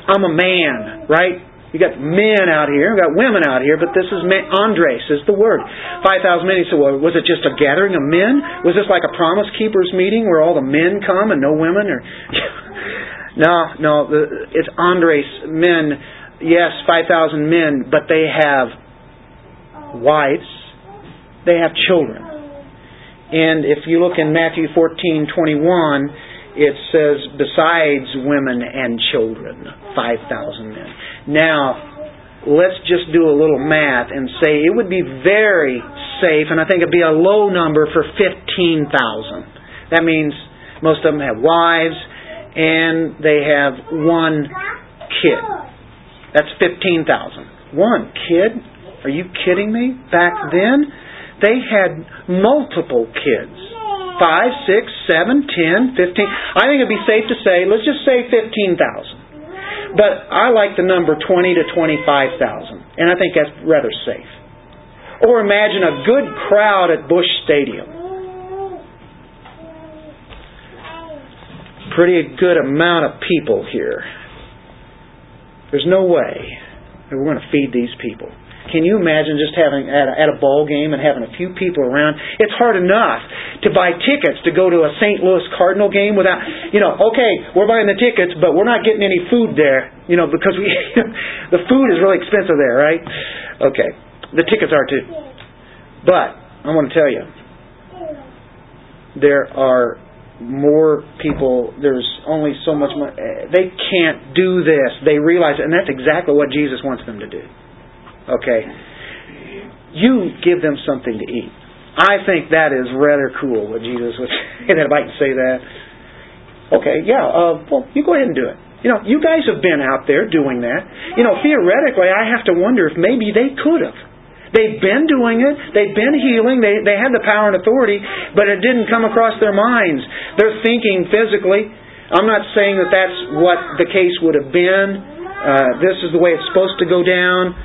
I'm a man, right? You got men out here, you got women out here, but this is men, Andres is the word. Five thousand men. He said, "Well, was it just a gathering of men? Was this like a Promise Keepers meeting where all the men come and no women?" Or no, no, it's Andres men. Yes, five thousand men, but they have wives, they have children, and if you look in Matthew fourteen twenty one it says besides women and children, 5,000 men. Now, let's just do a little math and say it would be very safe, and I think it'd be a low number for 15,000. That means most of them have wives and they have one kid. That's 15,000. One kid? Are you kidding me? Back then, they had multiple kids five, six, seven, ten, fifteen. I think it'd be safe to say, let's just say fifteen thousand. But I like the number twenty to twenty-five thousand, and I think that's rather safe. Or imagine a good crowd at Busch Stadium. Pretty good amount of people here. There's no way that we're going to feed these people. Can you imagine just having at a, at a ball game and having a few people around? It's hard enough to buy tickets to go to a St. Louis Cardinal game without, you know, okay, we're buying the tickets, but we're not getting any food there, you know, because we the food is really expensive there, right? Okay, the tickets are too. But I want to tell you, there are more people, there's only so much money. They can't do this. They realize it, and that's exactly what Jesus wants them to do. Okay? You give them something to eat. I think that is rather cool what Jesus was saying, if I can say that. Okay, yeah, uh, well, you go ahead and do it. You know, you guys have been out there doing that. You know, theoretically, I have to wonder if maybe they could have. They've been doing it. They've been healing. They, they had the power and authority, but it didn't come across their minds. They're thinking physically. I'm not saying that that's what the case would have been. Uh, this is the way it's supposed to go down.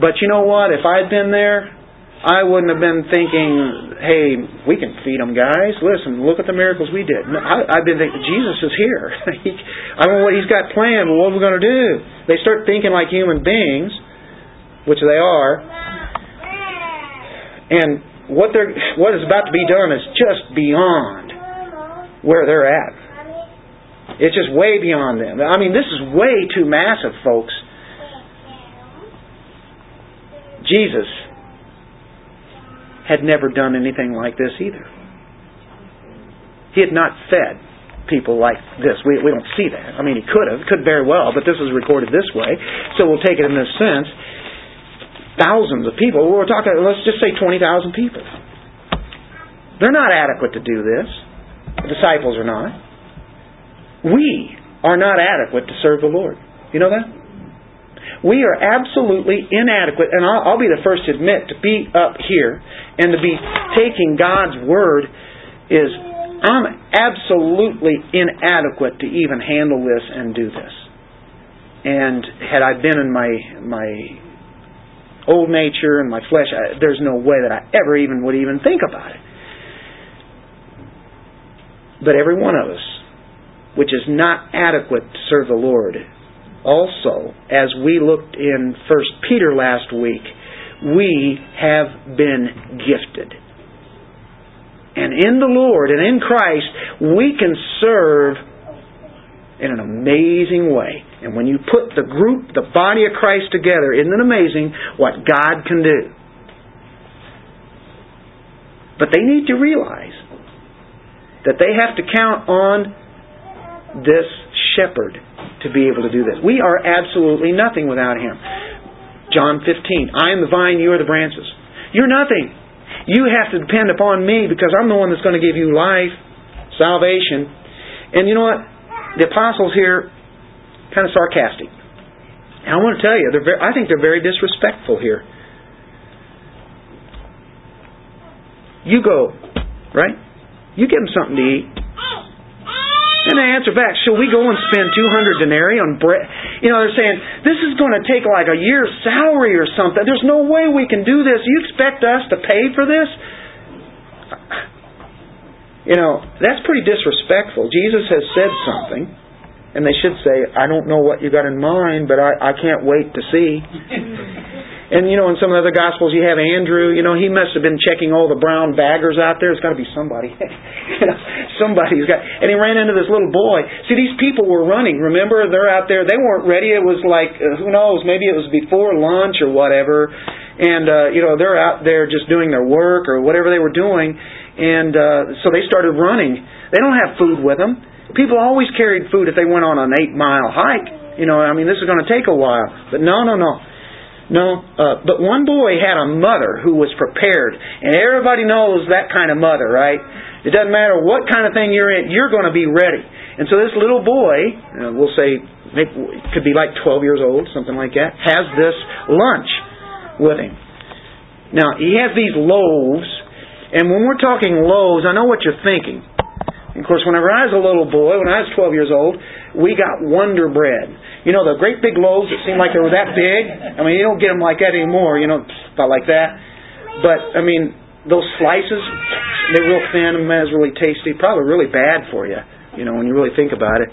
But you know what? If I'd been there, I wouldn't have been thinking, hey, we can feed them, guys. Listen, look at the miracles we did. No, I, I've been thinking, Jesus is here. I don't know what he's got planned, but what are we going to do? They start thinking like human beings, which they are. And what they're what is about to be done is just beyond where they're at. It's just way beyond them. I mean, this is way too massive, folks. Jesus had never done anything like this either. He had not fed people like this. We, we don't see that. I mean, he could have, could very well, but this is recorded this way, so we'll take it in this sense. Thousands of people. We're talking, let's just say 20,000 people. They're not adequate to do this. The disciples are not. We are not adequate to serve the Lord. You know that? We are absolutely inadequate, and I'll, I'll be the first to admit, to be up here and to be taking God's Word is, I'm absolutely inadequate to even handle this and do this. And had I been in my, my old nature and my flesh, I, there's no way that I ever even would even think about it. But every one of us, which is not adequate to serve the Lord, also, as we looked in First Peter last week, we have been gifted. And in the Lord and in Christ, we can serve in an amazing way. And when you put the group, the body of Christ together, isn't it amazing what God can do? But they need to realize that they have to count on this shepherd to be able to do this. We are absolutely nothing without Him. John 15, I am the vine, you are the branches. You're nothing. You have to depend upon me because I'm the one that's going to give you life, salvation. And you know what? The apostles here, kind of sarcastic. And I want to tell you, they're very, I think they're very disrespectful here. You go, right? You give them something to eat. And they answer back, shall we go and spend 200 denarii on bread? You know, they're saying, this is going to take like a year's salary or something. There's no way we can do this. You expect us to pay for this? You know, that's pretty disrespectful. Jesus has said something, and they should say, I don't know what you got in mind, but I, I can't wait to see. And you know, in some of the other gospels, you have Andrew. You know, he must have been checking all the brown baggers out there. It's got to be somebody. you know, somebody who's got. And he ran into this little boy. See, these people were running. Remember, they're out there. They weren't ready. It was like uh, who knows? Maybe it was before lunch or whatever. And uh, you know, they're out there just doing their work or whatever they were doing. And uh, so they started running. They don't have food with them. People always carried food if they went on an eight mile hike. You know, I mean, this is going to take a while. But no, no, no. No, uh, but one boy had a mother who was prepared, and everybody knows that kind of mother, right? It doesn't matter what kind of thing you're in, you're going to be ready. And so this little boy, uh, we'll say, maybe, could be like 12 years old, something like that, has this lunch with him. Now he has these loaves, and when we're talking loaves, I know what you're thinking. Of course, whenever I was a little boy, when I was 12 years old, we got Wonder Bread. You know, the great big loaves that seemed like they were that big. I mean, you don't get them like that anymore, you know, about like that. But, I mean, those slices, they're real thin and it's really tasty. Probably really bad for you, you know, when you really think about it.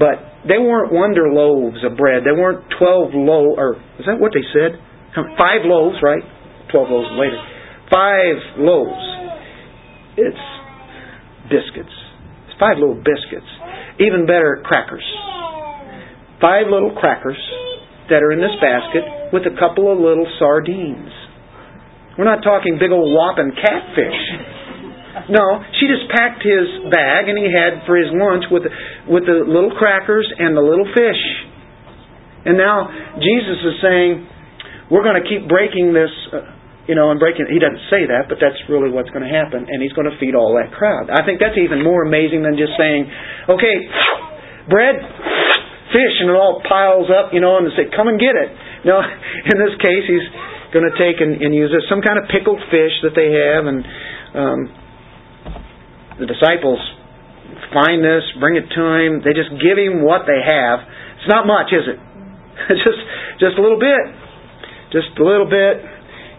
But they weren't wonder loaves of bread. They weren't 12 low, or is that what they said? Five loaves, right? 12 loaves later. Five loaves. It's biscuits. Five little biscuits. Even better, crackers five little crackers that are in this basket with a couple of little sardines. We're not talking big old whopping catfish. No, she just packed his bag and he had for his lunch with with the little crackers and the little fish. And now Jesus is saying, we're going to keep breaking this uh, you know, and breaking. He doesn't say that, but that's really what's going to happen, and he's going to feed all that crowd. I think that's even more amazing than just saying, "Okay, bread, fish," and it all piles up, you know, and they say, "Come and get it." No, in this case, he's going to take and, and use it, some kind of pickled fish that they have, and um, the disciples find this, bring it to him. They just give him what they have. It's not much, is it? Just just a little bit, just a little bit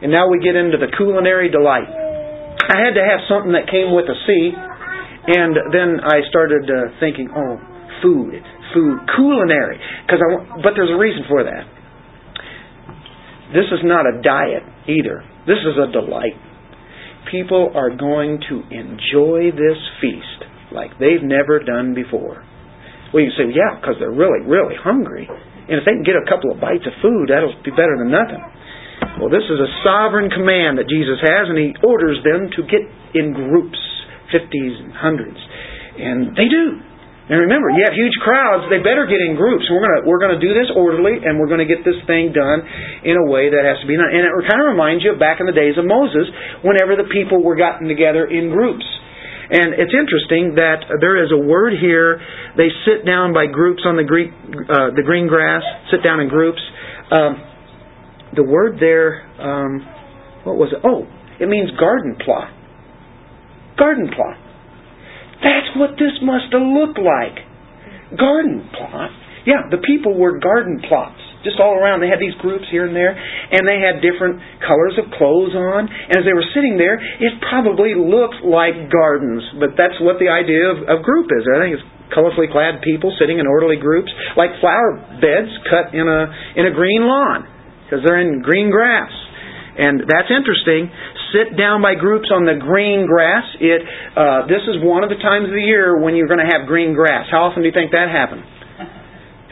and now we get into the culinary delight. I had to have something that came with a C, and then I started uh, thinking, oh, food, food, culinary. Because I, but there's a reason for that. This is not a diet either. This is a delight. People are going to enjoy this feast like they've never done before. Well, you say, yeah, because they're really, really hungry. And if they can get a couple of bites of food, that'll be better than nothing. Well, this is a sovereign command that Jesus has, and He orders them to get in groups, fifties and hundreds. And they do. And remember, you have huge crowds, they better get in groups. We're gonna we're gonna do this orderly and we're gonna get this thing done in a way that has to be done. And it kind of reminds you of back in the days of Moses, whenever the people were gotten together in groups. And it's interesting that there is a word here. They sit down by groups on the Greek, uh, the green grass. Sit down in groups. Um, the word there, um, what was it? Oh, it means garden plot. Garden plot. That's what this must have looked like. Garden plot. Yeah, the people were garden plots just all around. They had these groups here and there, and they had different colors of clothes on. And as they were sitting there, it probably looked like gardens, but that's what the idea of, of group is. I think it's colorfully clad people sitting in orderly groups, like flower beds cut in a in a green lawn because they're in green grass. And that's interesting. Sit down by groups on the green grass. It uh, this is one of the times of the year when you're going to have green grass. How often do you think that happens?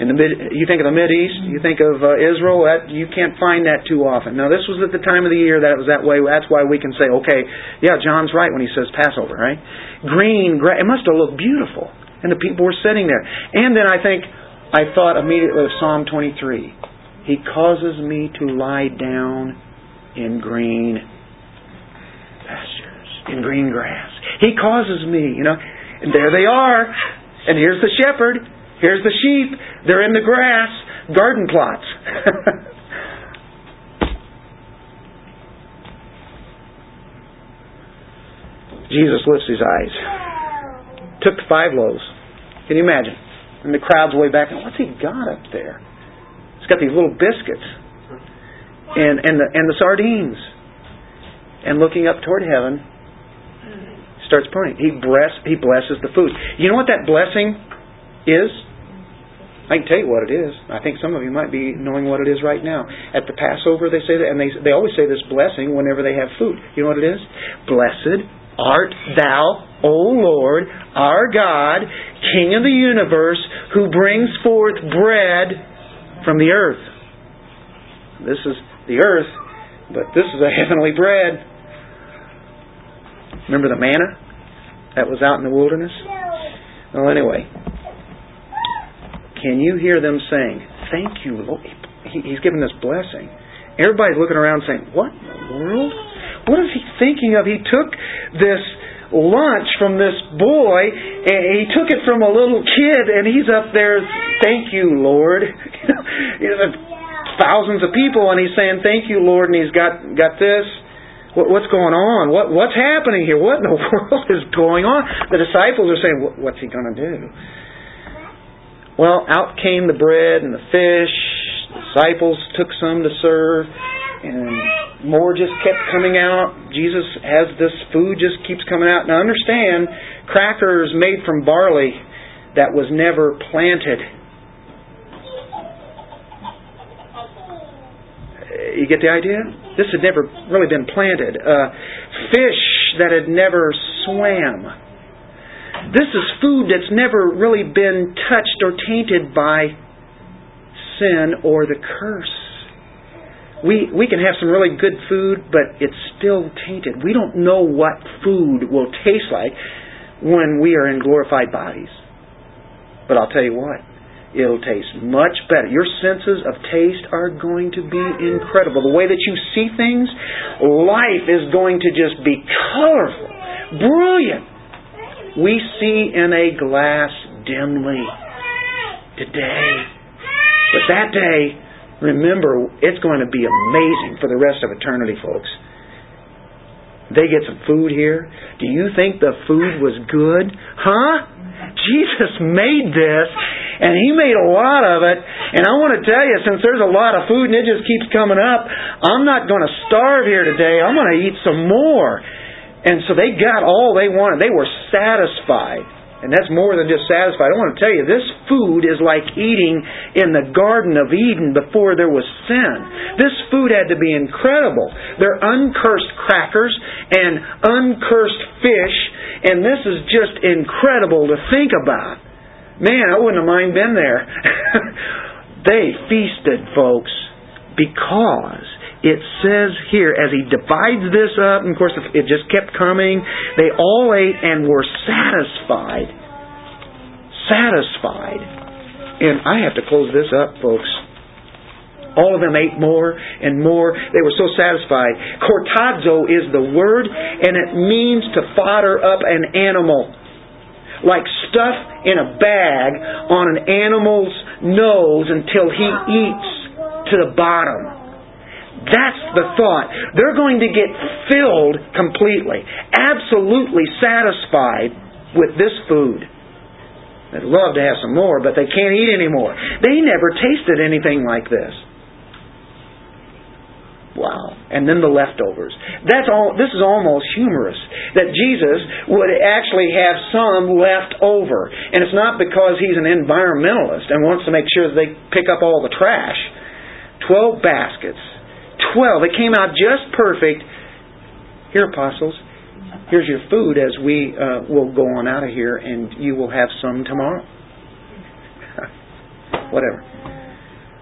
In the mid, you think of the Mid East, you think of uh, Israel. That you can't find that too often. Now, this was at the time of the year that it was that way. That's why we can say, okay, yeah, John's right when he says Passover, right? Green grass. It must have looked beautiful, and the people were sitting there. And then I think I thought immediately of Psalm 23. He causes me to lie down in green pastures, in green grass. He causes me, you know, and there they are. And here's the shepherd, here's the sheep, they're in the grass, garden plots. Jesus lifts his eyes. Took five loaves. Can you imagine? And the crowd's way back. What's he got up there? Got these little biscuits and and the and the sardines. And looking up toward heaven, starts praying. He bless he blesses the food. You know what that blessing is? I can tell you what it is. I think some of you might be knowing what it is right now. At the Passover, they say that, and they they always say this blessing whenever they have food. You know what it is? Blessed art thou, O Lord, our God, King of the universe, who brings forth bread from the earth. This is the earth, but this is a heavenly bread. Remember the manna that was out in the wilderness? Well, anyway, can you hear them saying, Thank you, Lord? He's given this blessing. Everybody's looking around saying, What in the world? What is he thinking of? He took this lunch from this boy, and he took it from a little kid, and he's up there, thank you, Lord. you know, thousands of people, and he's saying, thank you, Lord, and he's got got this. What, what's going on? What what's happening here? What in the world is going on? The disciples are saying, what's he going to do? Well, out came the bread and the fish. The disciples took some to serve, and more just kept coming out. Jesus has this food just keeps coming out. Now understand, crackers made from barley that was never planted. You get the idea? This had never really been planted. Uh, fish that had never swam. This is food that's never really been touched or tainted by sin or the curse we we can have some really good food, but it's still tainted. We don't know what food will taste like when we are in glorified bodies. But I'll tell you what, it'll taste much better. Your senses of taste are going to be incredible. The way that you see things, life is going to just be colorful, brilliant. We see in a glass dimly today. But that day, remember, it's going to be amazing for the rest of eternity, folks. They get some food here. Do you think the food was good? Huh? Jesus made this, and He made a lot of it. And I want to tell you, since there's a lot of food and it just keeps coming up, I'm not going to starve here today. I'm going to eat some more. And so they got all they wanted. They were satisfied. And that's more than just satisfied. I want to tell you, this food is like eating in the Garden of Eden before there was sin. This food had to be incredible. They're uncursed crackers and uncursed fish, and this is just incredible to think about. Man, I wouldn't have mind been there. they feasted, folks, because it says here, as he divides this up, and of course it just kept coming, they all ate and were satisfied. Satisfied. And I have to close this up, folks. All of them ate more and more. They were so satisfied. Chortazo is the word, and it means to fodder up an animal. Like stuff in a bag on an animal's nose until he eats to the bottom. That's the thought. They're going to get filled completely, absolutely satisfied with this food. They'd love to have some more, but they can't eat anymore. They never tasted anything like this. Wow. And then the leftovers. That's all this is almost humorous that Jesus would actually have some left over. And it's not because he's an environmentalist and wants to make sure that they pick up all the trash. 12 baskets 12. It came out just perfect. Here, apostles, here's your food as we uh, will go on out of here, and you will have some tomorrow. Whatever.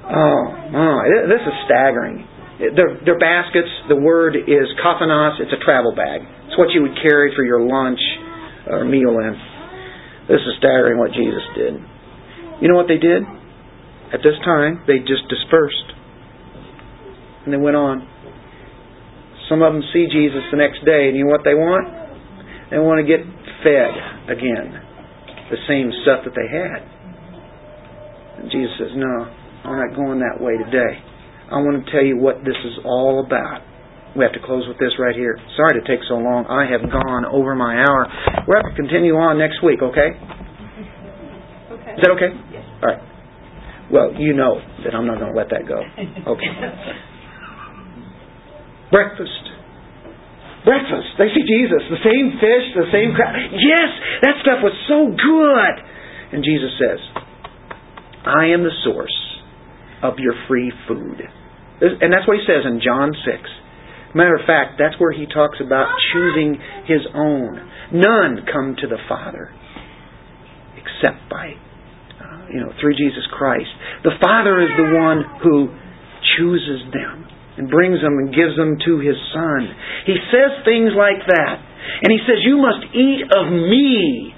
Oh, oh, this is staggering. Their, their baskets, the word is kophinos, it's a travel bag. It's what you would carry for your lunch or meal in. This is staggering what Jesus did. You know what they did? At this time, they just dispersed. And they went on. Some of them see Jesus the next day, and you know what they want? They want to get fed again. The same stuff that they had. And Jesus says, No, I'm not going that way today. I want to tell you what this is all about. We have to close with this right here. Sorry to take so long. I have gone over my hour. We'll have to continue on next week, okay? Okay. Is that okay? Yes. All right. Well, you know that I'm not going to let that go. Okay. Breakfast. Breakfast. They see Jesus. The same fish, the same crowd. Yes, that stuff was so good. And Jesus says, I am the source of your free food. And that's what he says in John 6. Matter of fact, that's where he talks about choosing his own. None come to the Father except by, uh, you know, through Jesus Christ. The Father is the one who chooses them and brings them and gives them to his son. He says things like that. And he says, You must eat of me.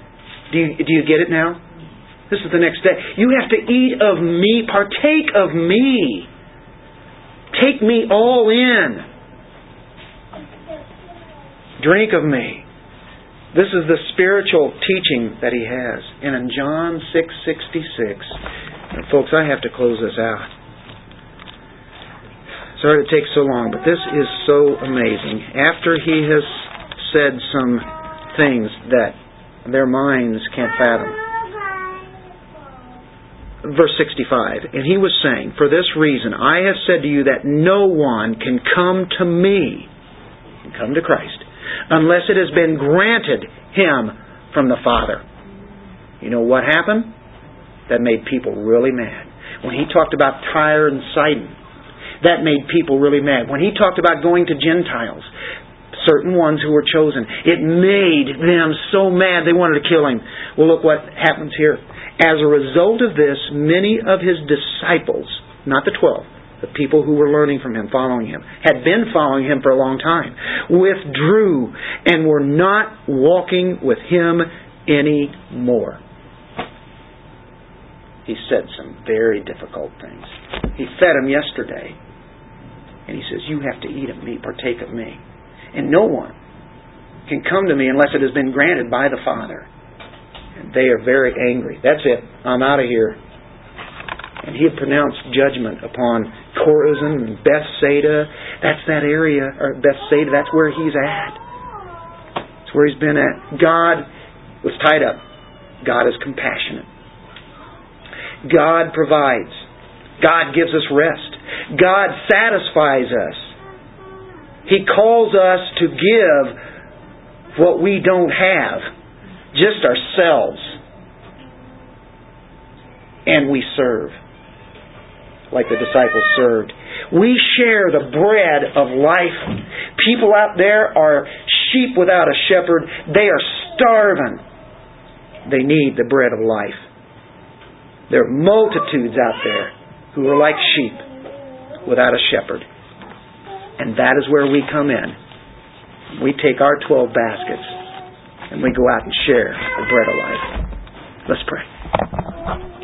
Do you, do you get it now? This is the next day. You have to eat of me, partake of me. Take me all in. Drink of me. This is the spiritual teaching that he has. And in John 6:66, folks, I have to close this out. Sorry it takes so long, but this is so amazing. After he has said some things that their minds can't fathom. Verse 65, and he was saying, For this reason I have said to you that no one can come to me, come to Christ, unless it has been granted him from the Father. You know what happened? That made people really mad. When he talked about Tyre and Sidon, that made people really mad. When he talked about going to Gentiles, certain ones who were chosen, it made them so mad they wanted to kill him. Well, look what happens here. As a result of this, many of his disciples, not the twelve, the people who were learning from him, following him, had been following him for a long time, withdrew and were not walking with him anymore. he said some very difficult things. He fed them yesterday. And he says, You have to eat of me, partake of me. And no one can come to me unless it has been granted by the Father. And they are very angry. That's it. I'm out of here. And he had pronounced judgment upon Chorazin and Bethsaida. That's that area, or Bethsaida, that's where he's at. That's where he's been at. God was tied up. God is compassionate. God provides. God gives us rest. God satisfies us. He calls us to give what we don't have, just ourselves. And we serve, like the disciples served. We share the bread of life. People out there are sheep without a shepherd. They are starving. They need the bread of life. There are multitudes out there who are like sheep without a shepherd. And that is where we come in. We take our 12 baskets and we go out and share the bread of life. Let's pray.